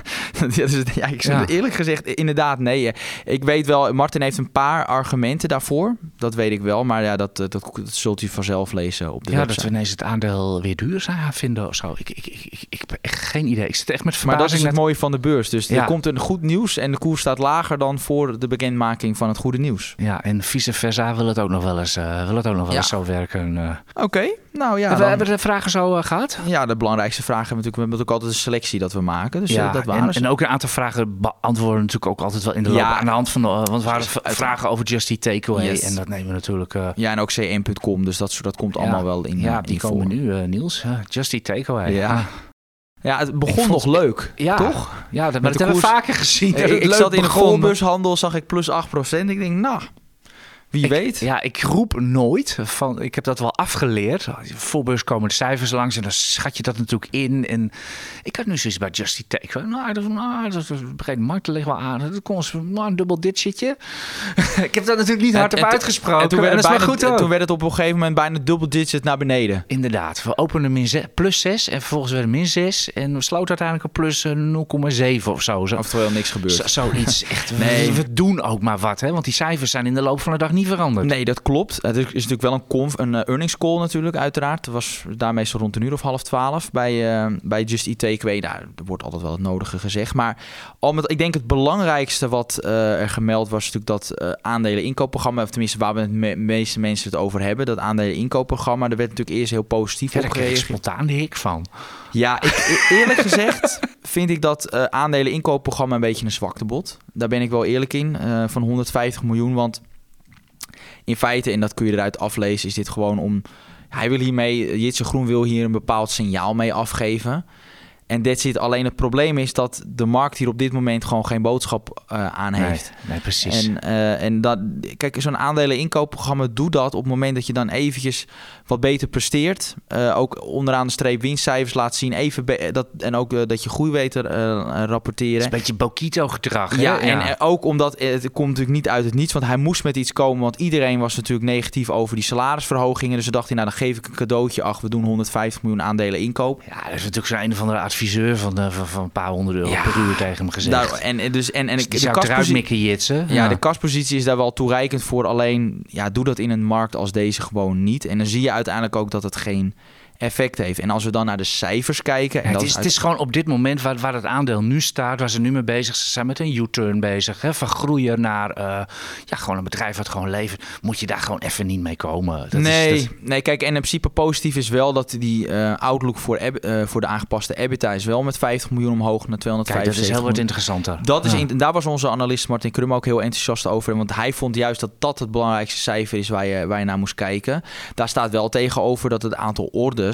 Speaker 2: *laughs* is, ja, ik zeg ja. eerlijk gezegd inderdaad nee. Ik weet wel, Martin heeft een paar argumenten daarvoor. Dat weet ik wel, maar ja, dat, dat, dat zult u vanzelf lezen op de
Speaker 1: ja,
Speaker 2: website.
Speaker 1: dat we ineens het aandeel weer duur zijn vinden of zo. Ik, ik, ik, ik, ik heb echt geen idee. Ik zit echt met verbazing.
Speaker 2: Maar dat is het
Speaker 1: net...
Speaker 2: mooie van de beurs. Dus ja. er komt een goed nieuws en de koers staat lager dan voor de bekendmaking van het goede nieuws.
Speaker 1: Ja, en vice versa wil het ook nog wel eens, uh, wil het ook nog wel eens zo werken. Uh.
Speaker 2: Oké, okay. Nou ja.
Speaker 1: We dan... hebben de vragen zo uh, gehad?
Speaker 2: Ja, de belangrijkste vragen hebben we natuurlijk, we hebben ook altijd een selectie dat we maken. Dus
Speaker 1: ja,
Speaker 2: dat waren
Speaker 1: en, en, ook een aantal vragen beantwoorden natuurlijk ook altijd wel in de loop. Ja, aan de hand van, de, want we waren vragen over Just Eat Takeaway yes. en dat nemen we natuurlijk...
Speaker 2: ja, en ook cm.com, dus dat, dat komt allemaal wel in
Speaker 1: Ja, die
Speaker 2: in
Speaker 1: komen voor. nu, Niels. Just Eat Takeaway.
Speaker 2: Ja. Ja, het begon nog leuk,
Speaker 1: ja,
Speaker 2: toch?
Speaker 1: Ja, dat, maar dat hebben we vaker gezien.
Speaker 2: Ik, ik zat in de zag ik plus 8%. Ik denk, nou, wie
Speaker 1: ik,
Speaker 2: weet.
Speaker 1: Ja, ik roep nooit. Van, ik heb dat wel afgeleerd. Voorbeurs komen de cijfers langs en dan schat je dat natuurlijk in. En ik had nu zoiets bij Justy Take. Nou, dat, nou, dat begreep ligt wel aan. Dat kon nou, een dubbel digitje. *laughs* ik heb dat natuurlijk niet hardop uitgesproken. En
Speaker 2: toen werd,
Speaker 1: en
Speaker 2: het bijna,
Speaker 1: goed ook.
Speaker 2: toen werd het op een gegeven moment bijna dubbel digit naar beneden.
Speaker 1: Inderdaad. We openden min 6, plus 6 en vervolgens werd het min 6. En we sloten uiteindelijk op plus 0,7 of zo.
Speaker 2: Oftewel niks gebeurd.
Speaker 1: Zoiets. *laughs* Echt, nee. we, we doen ook maar wat. Hè? Want die cijfers zijn in de loop van de dag niet veranderd.
Speaker 2: Nee, dat klopt. Het is natuurlijk wel een, conf, een uh, earnings call natuurlijk, uiteraard. Het was daar meestal rond een uur of half twaalf bij, uh, bij Just IT TQW. Daar wordt altijd wel het nodige gezegd. Maar al met, ik denk het belangrijkste wat uh, er gemeld was natuurlijk dat aandelen inkoopprogramma, of tenminste waar we het me meeste mensen het over hebben, dat aandelen inkoopprogramma, daar werd natuurlijk eerst heel positief
Speaker 1: ja,
Speaker 2: op gereageerd.
Speaker 1: spontaan de hik van.
Speaker 2: Ja, ik, eerlijk gezegd *laughs* vind ik dat uh, aandelen inkoopprogramma een beetje een zwaktebod. Daar ben ik wel eerlijk in. Uh, van 150 miljoen, want in feite, en dat kun je eruit aflezen, is dit gewoon om... Hij wil hiermee, Jitse Groen wil hier een bepaald signaal mee afgeven. En dat zit. Alleen het probleem is dat de markt hier op dit moment gewoon geen boodschap uh, aan heeft.
Speaker 1: Nee, nee precies.
Speaker 2: En, uh, en dat, kijk, zo'n aandelen inkoopprogramma doet dat op het moment dat je dan eventjes wat beter presteert. Uh, ook onderaan de streep winstcijfers laat zien. Even dat, en ook dat je groei weet rapporteren.
Speaker 1: Is een beetje Bokito gedrag.
Speaker 2: Ja, ja, en ook omdat het komt natuurlijk niet uit het niets. Want hij moest met iets komen. Want iedereen was natuurlijk negatief over die salarisverhogingen. Dus ze dacht hij, nou dan geef ik een cadeautje. Ach, we doen 150 miljoen aandelen inkoop.
Speaker 1: Ja, dat is natuurlijk zo'n een of andere adviseur van, de, van, van, een paar honderd euro ja, per uur tegen hem gezegd.
Speaker 2: Nou, en, dus, en, en
Speaker 1: dus de kaspositie, jitsen.
Speaker 2: Ja, ja, de kaspositie is daar wel toereikend voor. Alleen, ja, doe dat in een markt als deze gewoon niet. En dan zie je uiteindelijk ook dat het geen effect heeft. En als we dan naar de cijfers kijken... En
Speaker 1: ja,
Speaker 2: dat
Speaker 1: het, is,
Speaker 2: uit...
Speaker 1: het is gewoon op dit moment waar, waar het aandeel nu staat... waar ze nu mee bezig zijn, ze zijn met een U-turn bezig. Hè, van groeien naar uh, ja, gewoon een bedrijf wat gewoon levert. Moet je daar gewoon even niet mee komen.
Speaker 2: Dat nee, is, dat... nee, kijk, en in principe positief is wel... dat die uh, outlook voor, uh, voor de aangepaste EBITDA is wel met 50 miljoen omhoog naar 250
Speaker 1: Kijk, dat is heel wat interessanter.
Speaker 2: Dat is ja. in, daar was onze analist Martin Krum ook heel enthousiast over. Want hij vond juist dat dat het belangrijkste cijfer is waar je, waar je naar moest kijken. Daar staat wel tegenover dat het aantal orders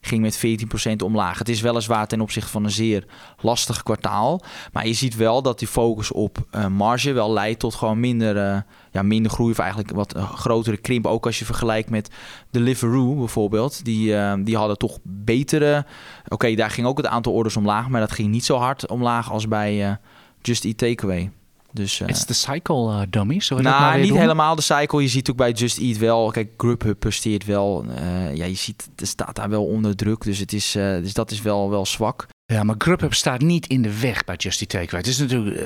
Speaker 2: ging met 14% omlaag. Het is weliswaar ten opzichte van een zeer lastig kwartaal. Maar je ziet wel dat die focus op uh, marge wel leidt tot gewoon minder, uh, ja, minder groei. Of eigenlijk wat uh, grotere krimp. Ook als je vergelijkt met Deliveroo bijvoorbeeld. Die, die hadden toch betere... Oké, daar ging ook het aantal orders omlaag. Maar dat ging niet zo hard omlaag als bij Just Eat Takeaway. Dus,
Speaker 1: uh, It's the cycle uh, dummy.
Speaker 2: Nou,
Speaker 1: maar
Speaker 2: niet
Speaker 1: doen?
Speaker 2: helemaal de cycle. Je ziet ook bij Just Eat wel. Kijk, Grubhub presteert wel. Uh, ja, je ziet, het staat daar wel onder druk. Dus, het is, dus dat is wel, wel zwak.
Speaker 1: Ja, maar Grubhub staat niet in de weg bij Just Eat Takeaway. Het is natuurlijk,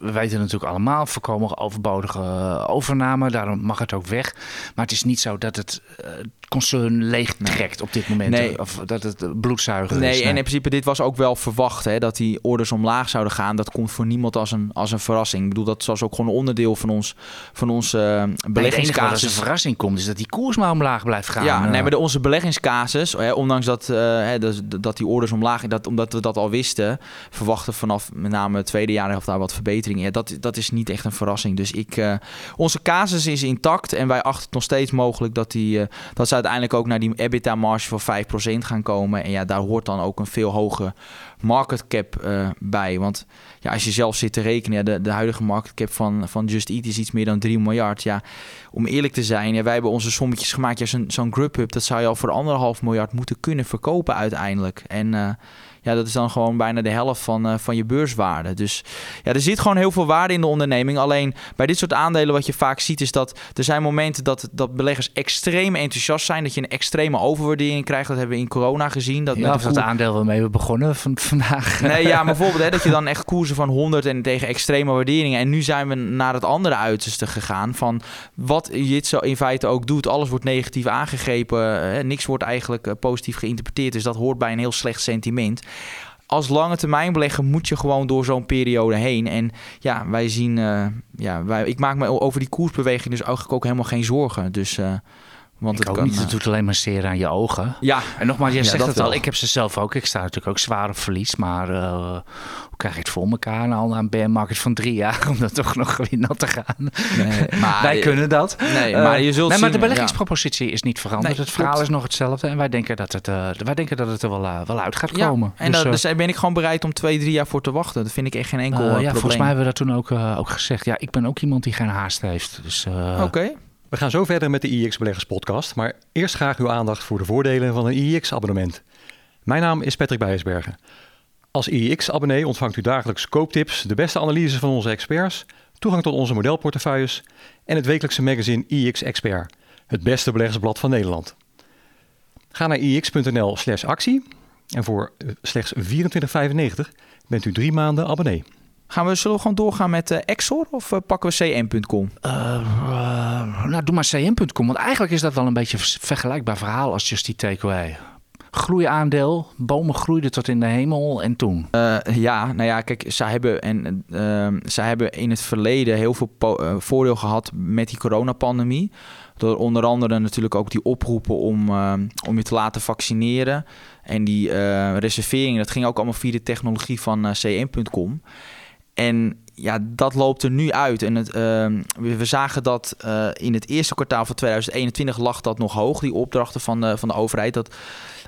Speaker 1: we weten natuurlijk allemaal, voorkomen overbodige overname. Daarom mag het ook weg. Maar het is niet zo dat het concern leeg trekt nee. op dit moment.
Speaker 2: Nee.
Speaker 1: Of dat het bloedzuiger
Speaker 2: nee,
Speaker 1: is.
Speaker 2: Nee, en in principe, dit was ook wel verwacht. Hè, dat die orders omlaag zouden gaan. Dat komt voor niemand als een, als een verrassing. Ik bedoel, dat was ook gewoon een onderdeel van ons, van onze beleggingscasus.
Speaker 1: als een verrassing komt, is dat die koers maar omlaag blijft gaan.
Speaker 2: Ja, nee, maar de, onze beleggingscasus, hè, ondanks dat, hè, dat, dat die orders omlaag dat omdat we dat al wisten, verwachten vanaf met name het tweede jaar of daar wat verbetering. Ja, dat, dat is niet echt een verrassing. Dus ik, uh, onze casus is intact en wij achten het nog steeds mogelijk dat, die, uh, dat ze uiteindelijk ook naar die EBITDA-marge van 5% gaan komen. En ja, daar hoort dan ook een veel hoger market cap eh, bij. Want ja, als je zelf zit te rekenen, de, de huidige market cap van, van Just Eat is iets meer dan 3 miljard. Ja, om eerlijk te zijn, ja, wij hebben onze sommetjes gemaakt. Ja, zo'n zo'n Grubhub, dat zou je al voor anderhalf miljard moeten kunnen verkopen uiteindelijk. En uh, ja, dat is dan gewoon bijna de helft van, uh, van je beurswaarde. Dus ja, er zit gewoon heel veel waarde in de onderneming. Alleen bij dit soort aandelen wat je vaak ziet is dat er zijn momenten dat, dat beleggers extreem enthousiast zijn. Dat je een extreme overwaardering krijgt. Dat hebben we in corona gezien. Dat
Speaker 1: ja,
Speaker 2: met
Speaker 1: dat aandeel waarmee we begonnen van, *laughs* vandaag.
Speaker 2: Nee, ja, maar bijvoorbeeld hè, dat je dan echt koersen van 100 en tegen extreme waarderingen. En nu zijn we naar het andere uiterste gegaan. Van wat zo in feite ook doet. Alles wordt negatief aangegrepen. Hè, niks wordt eigenlijk uh, positief geïnterpreteerd. Dus dat hoort bij een heel slecht sentiment als lange termijn belegger moet je gewoon door zo'n periode heen. En ja, wij zien, uh, ja, wij, ik maak me over die koersbeweging dus eigenlijk ook helemaal geen zorgen. Dus uh,
Speaker 1: want ik het kan, niet. Het doet alleen maar zeer aan je ogen.
Speaker 2: Ja.
Speaker 1: En nogmaals, jij
Speaker 2: Ja,
Speaker 1: zegt
Speaker 2: dat
Speaker 1: het al. Ik heb ze zelf ook. Ik sta natuurlijk ook zwaar op verlies. Maar eh, hoe krijg je het voor elkaar? Nou, na een bear market van drie jaar *laughs* om dan toch nog weer nat te gaan.
Speaker 2: Nee, *laughs* maar
Speaker 1: wij kunnen dat.
Speaker 2: Nee,
Speaker 1: Eh,
Speaker 2: maar je zult
Speaker 1: nee, maar de beleggingspropositie is niet veranderd.
Speaker 2: Nee,
Speaker 1: het verhaal
Speaker 2: klopt.
Speaker 1: is nog hetzelfde. En wij denken dat het, eh, wij denken dat het er wel, eh, wel uit gaat
Speaker 2: Ja,
Speaker 1: komen.
Speaker 2: en
Speaker 1: Dus,
Speaker 2: daar dus ben ik gewoon bereid om twee, drie jaar voor te wachten. Dat vind ik echt geen enkel
Speaker 1: ja,
Speaker 2: probleem.
Speaker 1: volgens mij hebben we dat toen ook, eh, ook gezegd. Ja, ik ben ook iemand die geen haast heeft. Dus, eh,
Speaker 2: Oké.
Speaker 3: We gaan zo verder met de IX Beleggers podcast, maar eerst graag uw aandacht voor de voordelen van een IX-abonnement. Mijn naam is Patrick Bijsbergen. Als IX-abonnee ontvangt u dagelijks kooptips, de beste analyses van onze experts, toegang tot onze modelportefeuilles en het wekelijkse magazine IX Expert, het beste beleggersblad van Nederland. Ga naar ix.nl slash actie en voor eh, slechts 24,95 bent u drie maanden abonnee.
Speaker 2: Gaan we, zullen we gewoon doorgaan met eh, Exor of eh, pakken we cm.com?
Speaker 1: Nou, doe maar cm.com. Want eigenlijk is dat wel een beetje een vergelijkbaar verhaal als Just Eat Takeaway. Groeiaandeel, bomen groeiden tot in de hemel en toen.
Speaker 2: Eh, ja, nou ja, kijk, zij hebben, en, uh, zij hebben in het verleden heel veel eh, voordeel gehad met die coronapandemie. Door onder andere natuurlijk ook die oproepen om, eh, om je te laten vaccineren. En die eh, reserveringen, dat ging ook allemaal via de technologie van cm.com. En ja, dat loopt er nu uit. En het, ehm, we, we zagen dat eh, in het eerste kwartaal van 2021 lag dat nog hoog, die opdrachten van de, van de overheid. Dat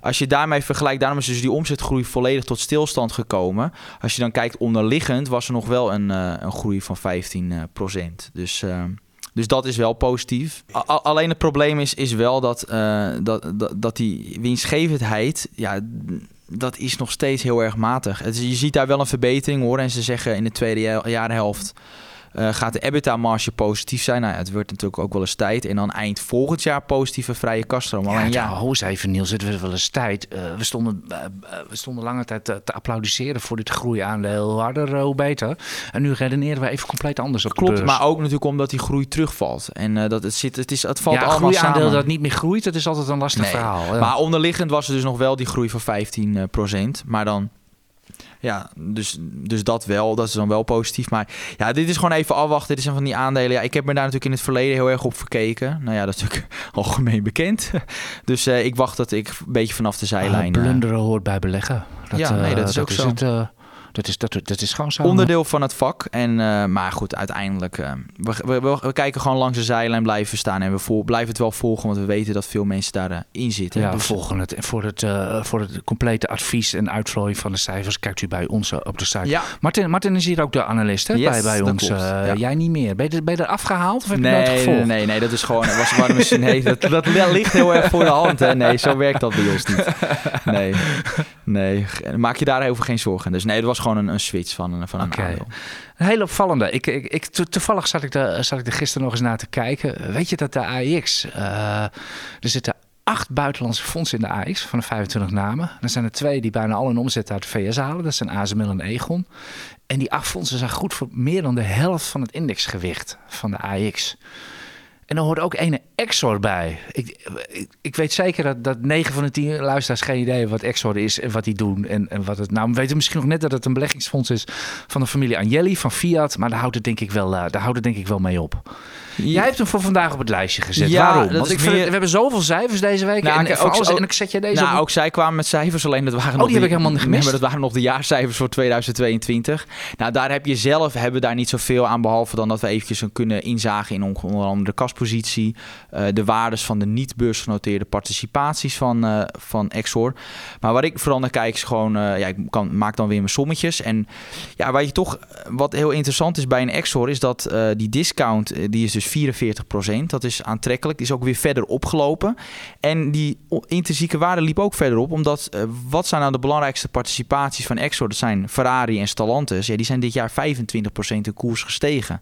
Speaker 2: als je daarmee vergelijkt, daarom is dus die omzetgroei volledig tot stilstand gekomen. Als je dan kijkt onderliggend, was er nog wel een, eh, een groei van 15 eh, procent. Dus, eh, dus dat is wel positief. Alleen het probleem is, is wel dat, dat, dat, dat die winstgevendheid, ja, dat is nog steeds heel erg matig. Je ziet daar wel een verbetering hoor. En ze zeggen in de tweede ja- jaarhelft eh, gaat de EBITDA-marge positief zijn. Nou ja, het wordt natuurlijk ook wel eens tijd. En dan eind volgend jaar positieve vrije kaststroom. Alleen
Speaker 1: ja,
Speaker 2: ja,
Speaker 1: ho even Niels, het werd wel eens tijd. Eh, we, stonden, eh, we stonden lange tijd te, te applaudisseren voor dit groeiaandeel. Hoe harder, hoe beter. En nu redeneren we even compleet anders op
Speaker 2: Klopt, maar ook natuurlijk omdat die groei terugvalt. En dat het, zit, het, is, het valt
Speaker 1: ja,
Speaker 2: allemaal
Speaker 1: groeiaandeel
Speaker 2: samen.
Speaker 1: dat niet meer groeit, dat is altijd een lastig
Speaker 2: Nee,
Speaker 1: verhaal.
Speaker 2: Maar onderliggend was er dus nog wel die groei van 15% Maar dan, ja, dus, dus dat wel. Dat is dan wel positief. Maar ja, dit is gewoon even afwachten. Dit zijn van die aandelen. Ja, ik heb me daar natuurlijk in het verleden heel erg op verkeken. Nou ja, dat is natuurlijk *laughs* algemeen bekend. *laughs* Dus eh, ik wacht dat ik een beetje vanaf de zijlijn...
Speaker 1: Ah,
Speaker 2: eh,
Speaker 1: blunderen hoort bij beleggen.
Speaker 2: Ja, nee,
Speaker 1: eh,
Speaker 2: dat is ook zo.
Speaker 1: Het, eh, dat, is, dat, dat is gewoon zo.
Speaker 2: onderdeel van het vak. En, eh, maar goed, uiteindelijk... eh, we, we, we, we kijken gewoon langs de zijlijn blijven staan. En we vol, blijven het wel volgen. Want we weten dat veel mensen daarin in zitten.
Speaker 1: Ja, we
Speaker 2: Dus-
Speaker 1: volgen het. En voor het, eh, voor het complete advies en uitvlooien van de cijfers kijkt u bij ons eh, op de site.
Speaker 2: Ja,
Speaker 1: Martin, Martin is hier ook de analist hè,
Speaker 2: Yes,
Speaker 1: bij, bij
Speaker 2: dat
Speaker 1: ons. Eh,
Speaker 2: ja.
Speaker 1: Jij niet meer. Ben je, er- ben je er afgehaald of heb je nooit
Speaker 2: Nee, nee,
Speaker 1: gevolgd?
Speaker 2: nee, nee, dat is gewoon. Was, misschien, nee, dat, dat ligt heel erg voor de hand. Hè? Nee, zo werkt dat bij ons niet. Nee, nee, maak je daar even geen zorgen. Dus nee, het was gewoon een, een switch van, een- van een aandeel.
Speaker 1: Een hele opvallende. Ik, ik, ik, to- toevallig zat ik, er, zat ik er gisteren nog eens naar te kijken. Weet je dat de AIX... eh, er zitten acht buitenlandse fondsen in de AX van de 25 namen. Er zijn er twee die bijna al hun omzet uit de VS halen. Dat zijn ASML en Egon. En die acht fondsen zijn goed voor meer dan de helft van het indexgewicht van de AX. En er hoort ook ene Exor bij. Ik, ik, ik weet zeker dat, dat 9 van de 10 luisteraars geen idee hebben wat Exor is en wat die doen. En, en wat het, nou, we weten misschien nog net dat het een beleggingsfonds is van de familie Agnelli, van Fiat. Maar daar houdt het denk ik wel, eh, daar houdt het denk ik wel mee op. Jij hebt hem voor vandaag op het lijstje gezet.
Speaker 2: Ja,
Speaker 1: Waarom? Want ik vind, we hebben zoveel cijfers deze week.
Speaker 2: Nou,
Speaker 1: en,
Speaker 2: ook-
Speaker 1: alles-
Speaker 2: ook-
Speaker 1: en ik zet je deze
Speaker 2: nou,
Speaker 1: op.
Speaker 2: ook zij kwamen met cijfers, alleen dat waren nog
Speaker 1: die heb ik helemaal niet gemist.
Speaker 2: Nee, maar dat waren nog de jaarcijfers voor 2022. Nou, daar heb je zelf hebben we daar niet zoveel aan, behalve dan dat we eventjes kunnen inzagen in on- onder andere de kaspositie, eh, de waardes van de niet beursgenoteerde participaties van, eh, van Exor. Maar waar ik vooral naar kijk is gewoon, eh, ja, ik kan, maak dan weer mijn sommetjes. En ja, waar je toch, wat heel interessant is bij een Exor, is dat die discount, die is dus 44%. Dat is aantrekkelijk, die is ook weer verder opgelopen. En die intrinsieke waarde liep ook verder op, omdat eh, wat zijn nou de belangrijkste participaties van Exor? Dat zijn Ferrari en Stellantis. Ja, die zijn dit jaar 25% in koers gestegen.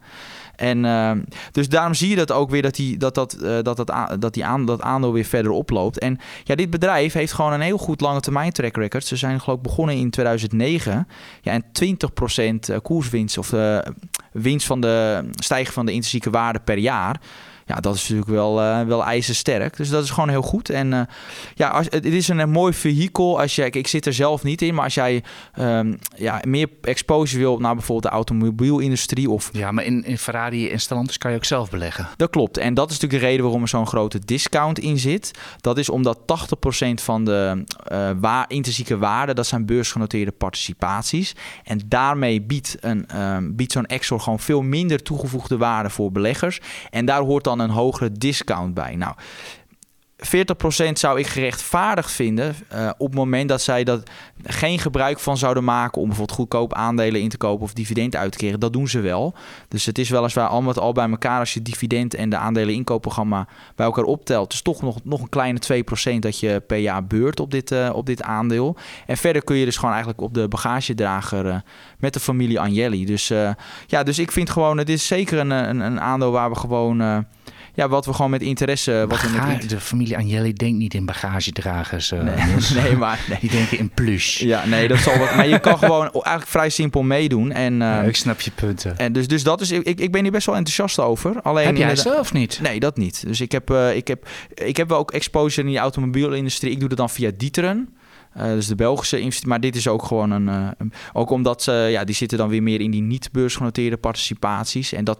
Speaker 2: En eh, dus daarom zie je dat ook weer dat die, dat, dat, eh, dat, dat, die dat aandeel weer verder oploopt. En ja, dit bedrijf heeft gewoon een heel goed lange termijn track record. Ze zijn geloof ik begonnen in 2009. Ja, en 20% eh, koerswinst of de winst van de stijging van de intrinsieke waarde per jaar. Ja, dat is natuurlijk wel, eh, wel ijzersterk. Dus dat is gewoon heel goed. En eh, ja, als, het is een, mooi vehikel. Als jij, ik zit er zelf niet in, maar als jij ehm, ja, meer exposure wil naar bijvoorbeeld de automobielindustrie of
Speaker 1: Ja, maar in, in Ferrari en Stellantis kan je ook zelf beleggen.
Speaker 2: dat klopt. En dat is natuurlijk de reden waarom er zo'n grote discount in zit. Dat is omdat 80% van de eh wa- intrinsieke waarde, dat zijn beursgenoteerde participaties. En daarmee biedt, een, ehm, biedt zo'n Exor gewoon veel minder toegevoegde waarde voor beleggers. En daar hoort dan een hogere discount bij. Nou, 40% zou ik gerechtvaardigd vinden eh, op het moment dat zij dat geen gebruik van zouden maken om bijvoorbeeld goedkoop aandelen in te kopen of dividend uit te keren. Dat doen ze wel. Dus het is weliswaar al met al bij elkaar als je dividend en de aandelen inkoopprogramma bij elkaar optelt. Dus toch nog, nog een kleine 2% dat je per jaar beurt op dit, eh, op dit aandeel. En verder kun je dus gewoon eigenlijk op de bagagedrager eh, met de familie Agnelli. Dus ja, dus ik vind gewoon, het is zeker een, een, een aandeel waar we gewoon, ja, wat we gewoon met interesse, wat we met
Speaker 1: Baga- de familie Agnelli denkt niet in bagagedragers. eh, *laughs*
Speaker 2: Nee, maar nee.
Speaker 1: Die denken in plush.
Speaker 2: Ja, nee, dat zal wat. Maar je kan gewoon eigenlijk vrij simpel meedoen. En, eh,
Speaker 1: Ja, ik snap je punten.
Speaker 2: en dus, dus dat is. Ik, ik ben hier best wel enthousiast over. Alleen
Speaker 1: Heb jij zelf niet?
Speaker 2: Nee, dat niet. Dus ik heb, eh, ik, heb, ik heb wel ook exposure in die automobielindustrie. Ik doe dat dan via Dieteren. Eh, dus de Belgische investeerder. Maar dit is ook gewoon een. eh, een- ook omdat ze. ja, die zitten dan weer meer in die niet beursgenoteerde participaties. En dat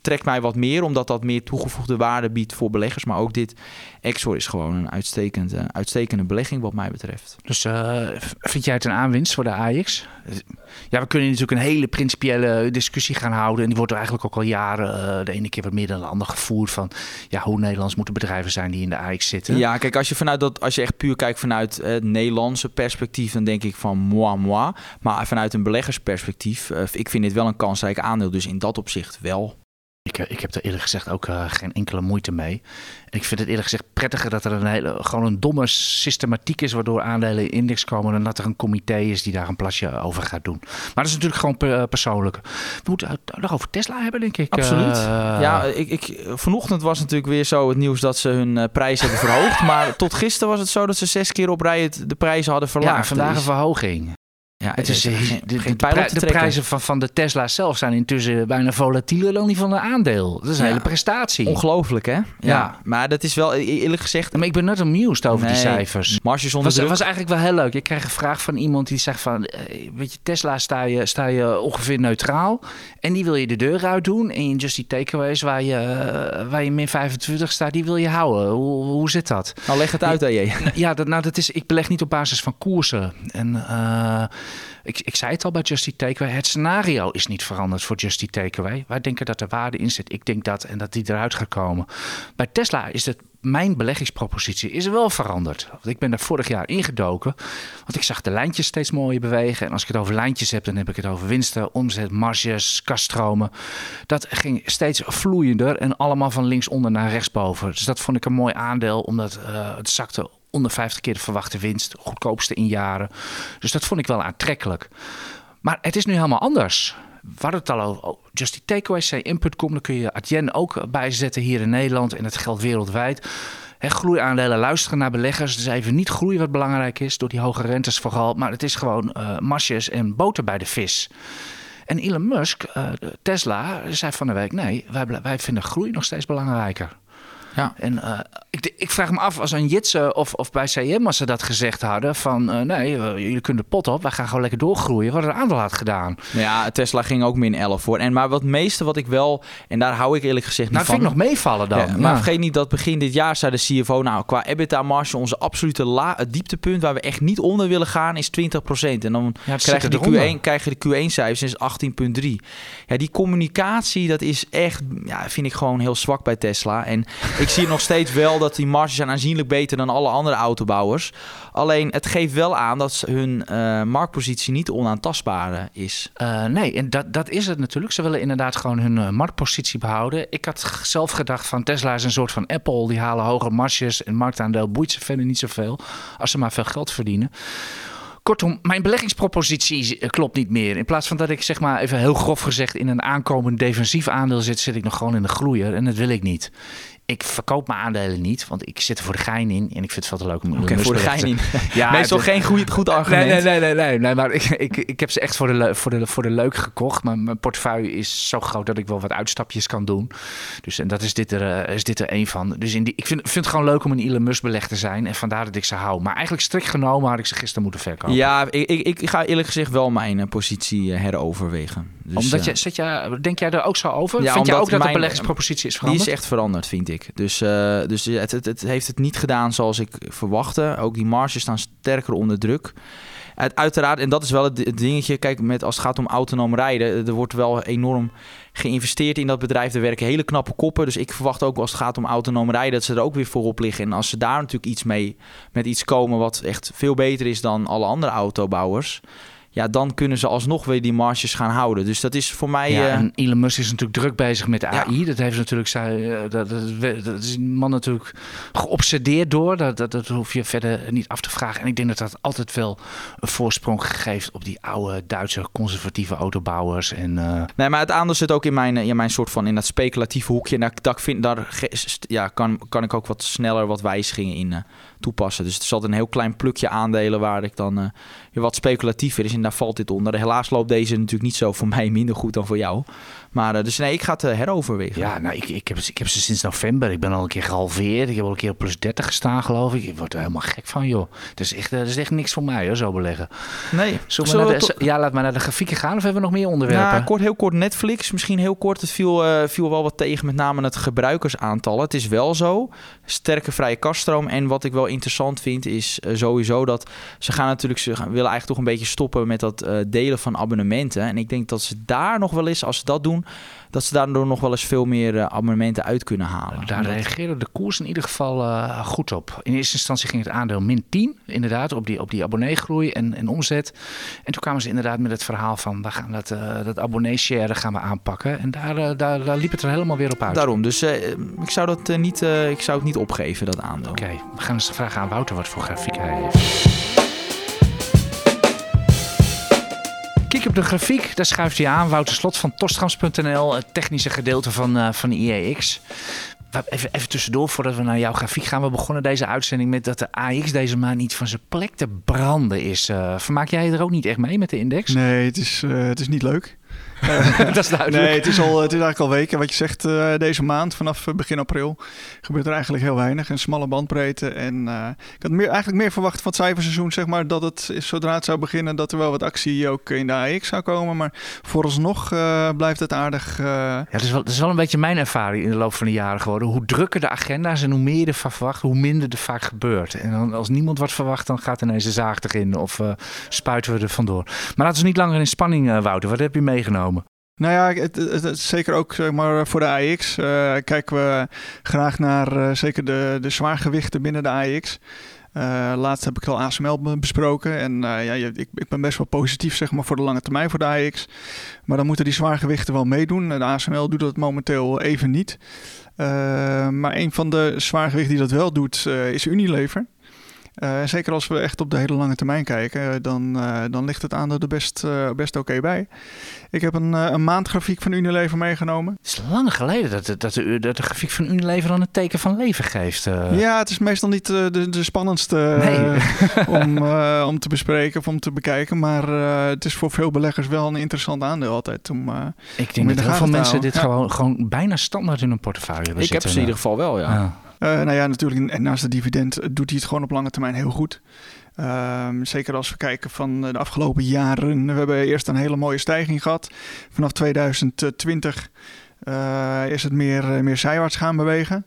Speaker 2: trekt mij wat meer, omdat dat meer toegevoegde waarde biedt voor beleggers. Maar ook dit Exor is gewoon een uitstekend, eh, uitstekende belegging, wat mij betreft.
Speaker 1: Dus eh, vind jij het een aanwinst voor de Ajax? Ja, we kunnen natuurlijk een hele principiële discussie gaan houden. En die wordt er eigenlijk ook al jaren eh, de ene keer wat meer dan de andere gevoerd. Van ja, hoe Nederlands moeten bedrijven zijn die in de Ajax zitten.
Speaker 2: Ja, kijk, als je, vanuit dat, als je echt puur kijkt vanuit eh, perspectief, dan denk ik van moi, moi. Maar vanuit een beleggersperspectief, eh, ik vind dit wel een kansrijk aandeel. Dus in dat opzicht wel.
Speaker 1: Ik, eh, ik heb er eerlijk gezegd ook eh, geen enkele moeite mee. En ik vind het eerlijk gezegd prettiger dat er een hele, gewoon een domme systematiek is waardoor aandelen in index komen dan dat er een comité is die daar een plasje over gaat doen. Maar dat is natuurlijk gewoon per- persoonlijk. We moeten het nog over Tesla hebben, denk ik.
Speaker 2: Absoluut.
Speaker 1: Eh,
Speaker 2: ja, ik, ik, vanochtend was natuurlijk weer zo het nieuws dat ze hun eh, prijs hebben verhoogd. maar tot gisteren was het zo dat ze zes keer op rij het, de prijzen hadden verlaagd.
Speaker 1: ja, vandaag een verhoging.
Speaker 2: Ja,
Speaker 1: Het is, eh,
Speaker 2: geen,
Speaker 1: de, de, de prijzen van, van de Tesla zelf zijn intussen bijna volatieler dan die van een aandeel. Dat is een
Speaker 2: Ja.
Speaker 1: hele prestatie.
Speaker 2: Ongelooflijk, hè? Ja.
Speaker 1: Ja.
Speaker 2: Maar dat is wel, e- eerlijk gezegd...
Speaker 1: maar ik ben net amused over die cijfers.
Speaker 2: Marge
Speaker 1: Het
Speaker 2: zonder
Speaker 1: was,
Speaker 2: druk.
Speaker 1: was eigenlijk wel heel leuk. Ik kreeg een vraag van iemand die zegt van... eh, Weet je, Tesla sta je, sta je ongeveer neutraal. En die wil je de deur uit doen. En Just die Takeaways waar je, eh, waar je min 25 staat, die wil je houden. Hoe, hoe zit dat?
Speaker 2: Nou, leg het uit, AJ.
Speaker 1: Ja, dat, nou, dat is, ik beleg niet op basis van koersen. En eh, ik, ik zei het al bij Just Takeaway. Het scenario is niet veranderd voor Just Takeaway. Wij denken dat er waarde in zit. Ik denk dat en dat die eruit gaat komen. Bij Tesla is het mijn beleggingspropositie is wel veranderd. Want ik ben daar vorig jaar ingedoken. Want ik zag de lijntjes steeds mooier bewegen. En als ik het over lijntjes heb, dan heb ik het over winsten, omzet, marges, kaststromen. Dat ging steeds vloeiender en allemaal van linksonder naar rechtsboven. Dus dat vond ik een mooi aandeel, omdat eh, het zakte onder 50 keer de verwachte winst. Goedkoopste in jaren. Dus dat vond ik wel aantrekkelijk. Maar het is nu helemaal anders. Hadden het al over oh, Just die Takeaways, zei Input.com. Daar kun je Adyen ook bijzetten hier in Nederland. En het geldt wereldwijd. He, groeiaandelen luisteren naar beleggers. Het is even niet groei wat belangrijk is, door die hoge rentes vooral. Maar het is gewoon uh, masjes en boter bij de vis. En Elon Musk, uh, Tesla, zei van de week... nee, wij, wij vinden groei nog steeds belangrijker.
Speaker 2: Ja.
Speaker 1: En uh, ik, ik, vraag me af als een Jitsen of, of bij CM als ze dat gezegd hadden van uh, nee, jullie kunnen de pot op, wij gaan gewoon lekker doorgroeien. Wat het aandeel had gedaan.
Speaker 2: Nou ja, Tesla ging ook min 11 voor. En maar wat meeste wat ik wel, en daar hou ik eerlijk gezegd
Speaker 1: nou,
Speaker 2: niet van.
Speaker 1: vind ik nog meevallen dan.
Speaker 2: Ja, maar vergeet niet dat begin dit jaar zei de CFO, nou qua EBITDA marge onze absolute la, het dieptepunt waar we echt niet onder willen gaan is 20%. En dan
Speaker 1: ja,
Speaker 2: krijg je de Q1 krijg je de Q1 cijfers is 18,3. Ja, die communicatie dat is echt, ja, vind ik gewoon heel zwak bij Tesla. En ik zie nog steeds wel dat die marges zijn aanzienlijk beter dan alle andere autobouwers. Alleen het geeft wel aan dat hun uh, marktpositie niet onaantastbaar is.
Speaker 1: Uh, nee, en dat, dat is het natuurlijk. Ze willen inderdaad gewoon hun marktpositie behouden. Ik had zelf gedacht van Tesla is een soort van Apple. Die halen hoge marges en marktaandeel boeit ze verder niet zoveel. Als ze maar veel geld verdienen. Kortom, mijn beleggingspropositie klopt niet meer. In plaats van dat ik zeg maar even heel grof gezegd in een aankomend defensief aandeel zit, zit ik nog gewoon in de groeier. En dat wil ik niet ik verkoop mijn aandelen niet, want ik zit er voor de gein in en ik vind het veel te leuk om
Speaker 2: Oké, voor de gein in. *laughs* ja, meestal de, geen goed, goed argument.
Speaker 1: Nee, nee, nee, nee, nee, maar ik, ik, ik heb ze echt voor de, voor de, voor de leuk gekocht. Maar mijn portefeuille is zo groot dat ik wel wat uitstapjes kan doen. Dus en dat is dit er, uh, is dit er een van. Dus in die, ik vind, vind het gewoon leuk om een Elon Musk beleg te zijn en vandaar dat ik ze hou. Maar eigenlijk strikt genomen had ik ze gisteren moeten verkopen.
Speaker 2: Ja, ik, ik, ik ga eerlijk gezegd wel mijn uh, positie uh, heroverwegen.
Speaker 1: Dus, omdat je, zit je, denk jij er ook zo over? Ja, vind jij ook dat mijn, de beleggingspropositie is veranderd?
Speaker 2: Die is echt veranderd, vind ik. Dus, uh, dus het, het, heeft het niet gedaan zoals ik verwachtte. Ook die marges staan sterker onder druk. Uiteraard, en dat is wel het, dingetje. Kijk, met, als het gaat om autonoom rijden, er wordt wel enorm geïnvesteerd in dat bedrijf. Er werken hele knappe koppen. Dus ik verwacht ook als het gaat om autonoom rijden, dat ze er ook weer voorop liggen. En als ze daar natuurlijk iets mee met iets komen wat echt veel beter is dan alle andere autobouwers ja, dan kunnen ze alsnog weer die marges gaan houden. Dus dat is voor mij.
Speaker 1: Ja,
Speaker 2: uh...
Speaker 1: en Elon Musk is natuurlijk druk bezig met AI. Ja. Dat heeft natuurlijk uh, dat, dat, dat, is een man natuurlijk geobsedeerd door. Dat, dat, dat hoef je verder niet af te vragen. En ik denk dat dat altijd wel een voorsprong geeft op die oude Duitse conservatieve autobouwers. En, uh...
Speaker 2: Nee, maar het aandeel zit ook in mijn, in mijn soort van in dat speculatieve hoekje. En daar, dat vind, daar ja, kan, kan ik ook wat sneller wat wijzigingen in toepassen. Dus het altijd een heel klein plukje aandelen waar ik dan weer wat speculatiever is. En daar valt dit onder. Helaas loopt deze natuurlijk niet zo voor mij minder goed dan voor jou. Maar uh, dus nee, ik ga het uh, heroverwegen.
Speaker 1: Ja, nou, ik, ik, heb, ik heb ze sinds november. Ik ben al een keer gehalveerd. Ik heb al een keer op plus 30 gestaan, geloof ik. Ik word er helemaal gek van, joh. Het is echt, dat is echt niks voor mij, hoor, zo beleggen.
Speaker 2: Nee.
Speaker 1: Zullen de, ja, laat maar naar de grafieken gaan. Of hebben we nog meer onderwerpen?
Speaker 2: Nou, kort, heel kort Netflix. Misschien heel kort. Het viel, uh, viel wel wat tegen, met name het gebruikersaantal. Het is wel zo. Sterke vrije kaststroom. En wat ik wel interessant vind, is uh, sowieso dat ze gaan natuurlijk, ze gaan, willen eigenlijk toch een beetje stoppen met dat delen van abonnementen. En ik denk dat ze daar nog wel eens, als ze dat doen, dat ze daardoor nog wel eens veel meer uh, abonnementen uit kunnen halen.
Speaker 1: Daar reageerde de koers in ieder geval uh, goed op. In eerste instantie ging het aandeel min 10, inderdaad, op die, op die abonneegroei en, en omzet. En toen kwamen ze inderdaad met het verhaal van, we gaan dat, uh, dat abonnee-share gaan we aanpakken. En daar, daar, daar, liep het er helemaal weer op uit.
Speaker 2: Daarom, dus ik, zou dat, niet, ik zou het niet opgeven, dat aandeel.
Speaker 1: Oké, okay, we gaan eens vragen aan Wouter wat voor grafiek hij heeft. Kijk op de grafiek, daar schuift hij aan. Wouter Slot van Tostrams.nl, het technische gedeelte van, uh, van IEX. Even, even tussendoor, voordat we naar jouw grafiek gaan. We begonnen deze uitzending met dat de AX deze maand niet van zijn plek te branden is. Uh, vermaak jij er ook niet echt mee met de index?
Speaker 4: Nee, het is, uh, het is niet leuk. *laughs*
Speaker 1: dat is duidelijk.
Speaker 4: Nee, het is, al, het is eigenlijk al weken. Wat je zegt, uh, deze maand, vanaf begin april, gebeurt er eigenlijk heel weinig. Een smalle bandbreedte. En uh, ik had meer, eigenlijk meer verwacht van het cijferseizoen, zeg maar, dat het, zodra het zou beginnen, dat er wel wat actie ook in de AX zou komen. Maar vooralsnog uh, blijft het aardig.
Speaker 1: Ja, dat is, wel, dat is wel een beetje mijn ervaring in de loop van de jaren geworden. Hoe drukker de agenda's en hoe meer je ervan verwacht, hoe minder er vaak gebeurt. En dan, als niemand wat verwacht, dan gaat ineens de zaag erin of spuiten we er vandoor. Maar laten we niet langer in spanning, Wouter. Wat heb je meegenomen?
Speaker 4: Nou ja, het, zeker ook zeg maar, voor de AX uh, kijken we graag naar uh, zeker de, de zwaargewichten binnen de AX. Uh, laatst heb ik al ASML besproken en ja, ik, ik, ben best wel positief zeg maar, voor de lange termijn voor de AX. Maar dan moeten die zwaargewichten wel meedoen. De ASML doet dat momenteel even niet. maar een van de zwaargewichten die dat wel doet is Unilever. Uh, zeker als we echt op de hele lange termijn kijken, dan, uh, dan ligt het aandeel er best, uh, best oké bij. Ik heb een, een maandgrafiek van Unilever meegenomen.
Speaker 1: Het is lang geleden dat, dat, de, dat de grafiek van Unilever dan een teken van leven geeft.
Speaker 4: Ja, het is meestal niet de, de spannendste nee. *laughs* om, *laughs* om te bespreken of om te bekijken. Maar het is voor veel beleggers wel een interessant aandeel altijd. Om,
Speaker 1: Ik denk dat heel veel mensen dit ja. gewoon, gewoon bijna standaard in hun portefeuille hebben
Speaker 2: Ik heb ze in ieder geval wel, ja. ja.
Speaker 4: Uh, nou ja, natuurlijk, naast de dividend doet hij het gewoon op lange termijn heel goed. Um, zeker als we kijken van de afgelopen jaren. We hebben eerst een hele mooie stijging gehad. Vanaf 2020 uh, is het meer, meer zijwaarts gaan bewegen.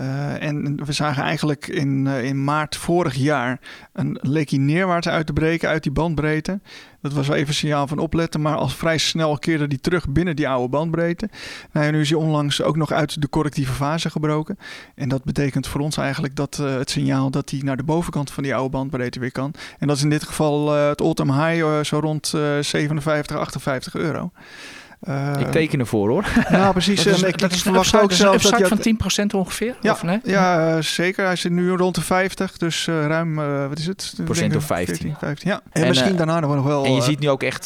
Speaker 4: Uh, en we zagen eigenlijk in, in maart vorig jaar een leek neerwaarts uit te breken uit die bandbreedte. Dat was wel even een signaal van opletten, maar al vrij snel keerde die terug binnen die oude bandbreedte. Nou nu is hij onlangs ook nog uit de correctieve fase gebroken. En dat betekent voor ons eigenlijk dat het signaal dat hij naar de bovenkant van die oude bandbreedte weer kan. En dat is in dit geval het all-time high zo rond 57, 58 euro.
Speaker 2: Uh, ik teken ervoor hoor.
Speaker 4: Ja, precies.
Speaker 1: Dat is,
Speaker 4: en ik,
Speaker 1: dat
Speaker 4: ik
Speaker 1: is
Speaker 4: verwacht
Speaker 1: een
Speaker 4: ook zelf
Speaker 1: dat
Speaker 4: je
Speaker 1: van 10% ongeveer?
Speaker 4: Ja,
Speaker 1: of nee?
Speaker 4: ja uh, zeker. Hij zit nu rond de 50, dus uh, ruim, wat is het?
Speaker 2: Procent of 15.
Speaker 4: 14, 15. Ja, en, en misschien daarna nog wel.
Speaker 2: En je ziet nu ook echt,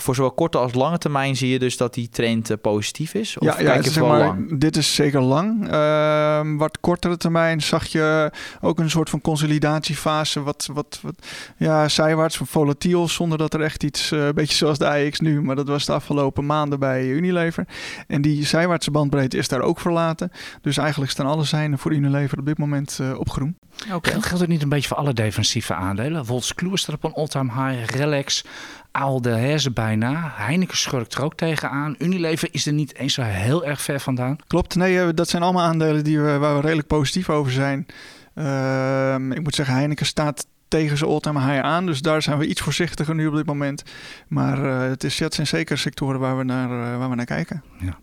Speaker 2: voor zowel korte als lange termijn zie je dus dat die trend positief is? Of
Speaker 4: ja,
Speaker 2: kijk
Speaker 4: ja
Speaker 2: je
Speaker 4: zeg maar,
Speaker 2: lang?
Speaker 4: dit is zeker lang. Ehm, wat kortere termijn zag je ook een soort van consolidatiefase, wat, wat, wat ja, zijwaarts, volatiel, zonder dat er echt iets, een beetje zoals de AX nu, maar dat was de afgelopen maanden bij Unilever. En die zijwaartse bandbreedte is daar ook verlaten. Dus eigenlijk staan alle zijnen voor Unilever op dit moment uh, op groen.
Speaker 1: Okay. Geldt het niet een beetje voor alle defensieve aandelen? Wolters Kluwer staat op een all-time high. Relax, Aal de Herze bijna. Heineken schurkt er ook tegenaan. Unilever is er niet eens zo heel erg ver vandaan.
Speaker 4: Klopt, nee, dat zijn allemaal aandelen die we, waar we redelijk positief over zijn. Uh, ik moet zeggen, Heineken staat tegen zijn all-time high aan. Dus daar zijn we iets voorzichtiger nu op dit moment. Maar uh, het, is, het zijn zeker sectoren waar we naar, uh, waar we naar kijken.
Speaker 1: Ja.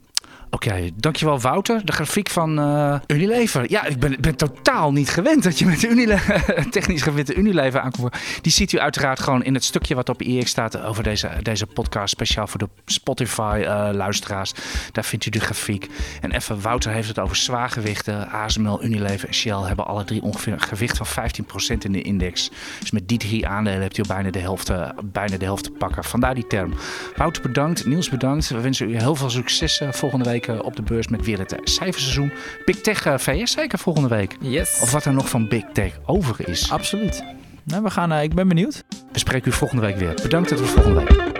Speaker 1: Oké, dankjewel Wouter. De grafiek van uh, Unilever. Ja, ik ben, ben totaal niet gewend dat je met Unilever, *laughs* technisch gewinte Unilever aankomt. Die ziet u uiteraard gewoon in het stukje wat op IX staat over deze, deze podcast. Speciaal voor de Spotify-luisteraars. Daar vindt u de grafiek. En even, Wouter heeft het over zwaargewichten. ASML, Unilever en Shell hebben alle drie ongeveer een gewicht van 15% in de index. Dus met die drie aandelen hebt u bijna de helft, uh, bijna de helft te pakken. Vandaar die term. Wouter bedankt, Niels bedankt. We wensen u heel veel succes volgende week op de beurs met weer het cijferseizoen. Big Tech uh, VS zeker volgende week.
Speaker 2: Yes.
Speaker 1: Of wat er nog van Big Tech over is.
Speaker 2: Absoluut. Nou, we gaan, uh, ik ben benieuwd.
Speaker 1: We spreken u volgende week weer. Bedankt dat we volgende week.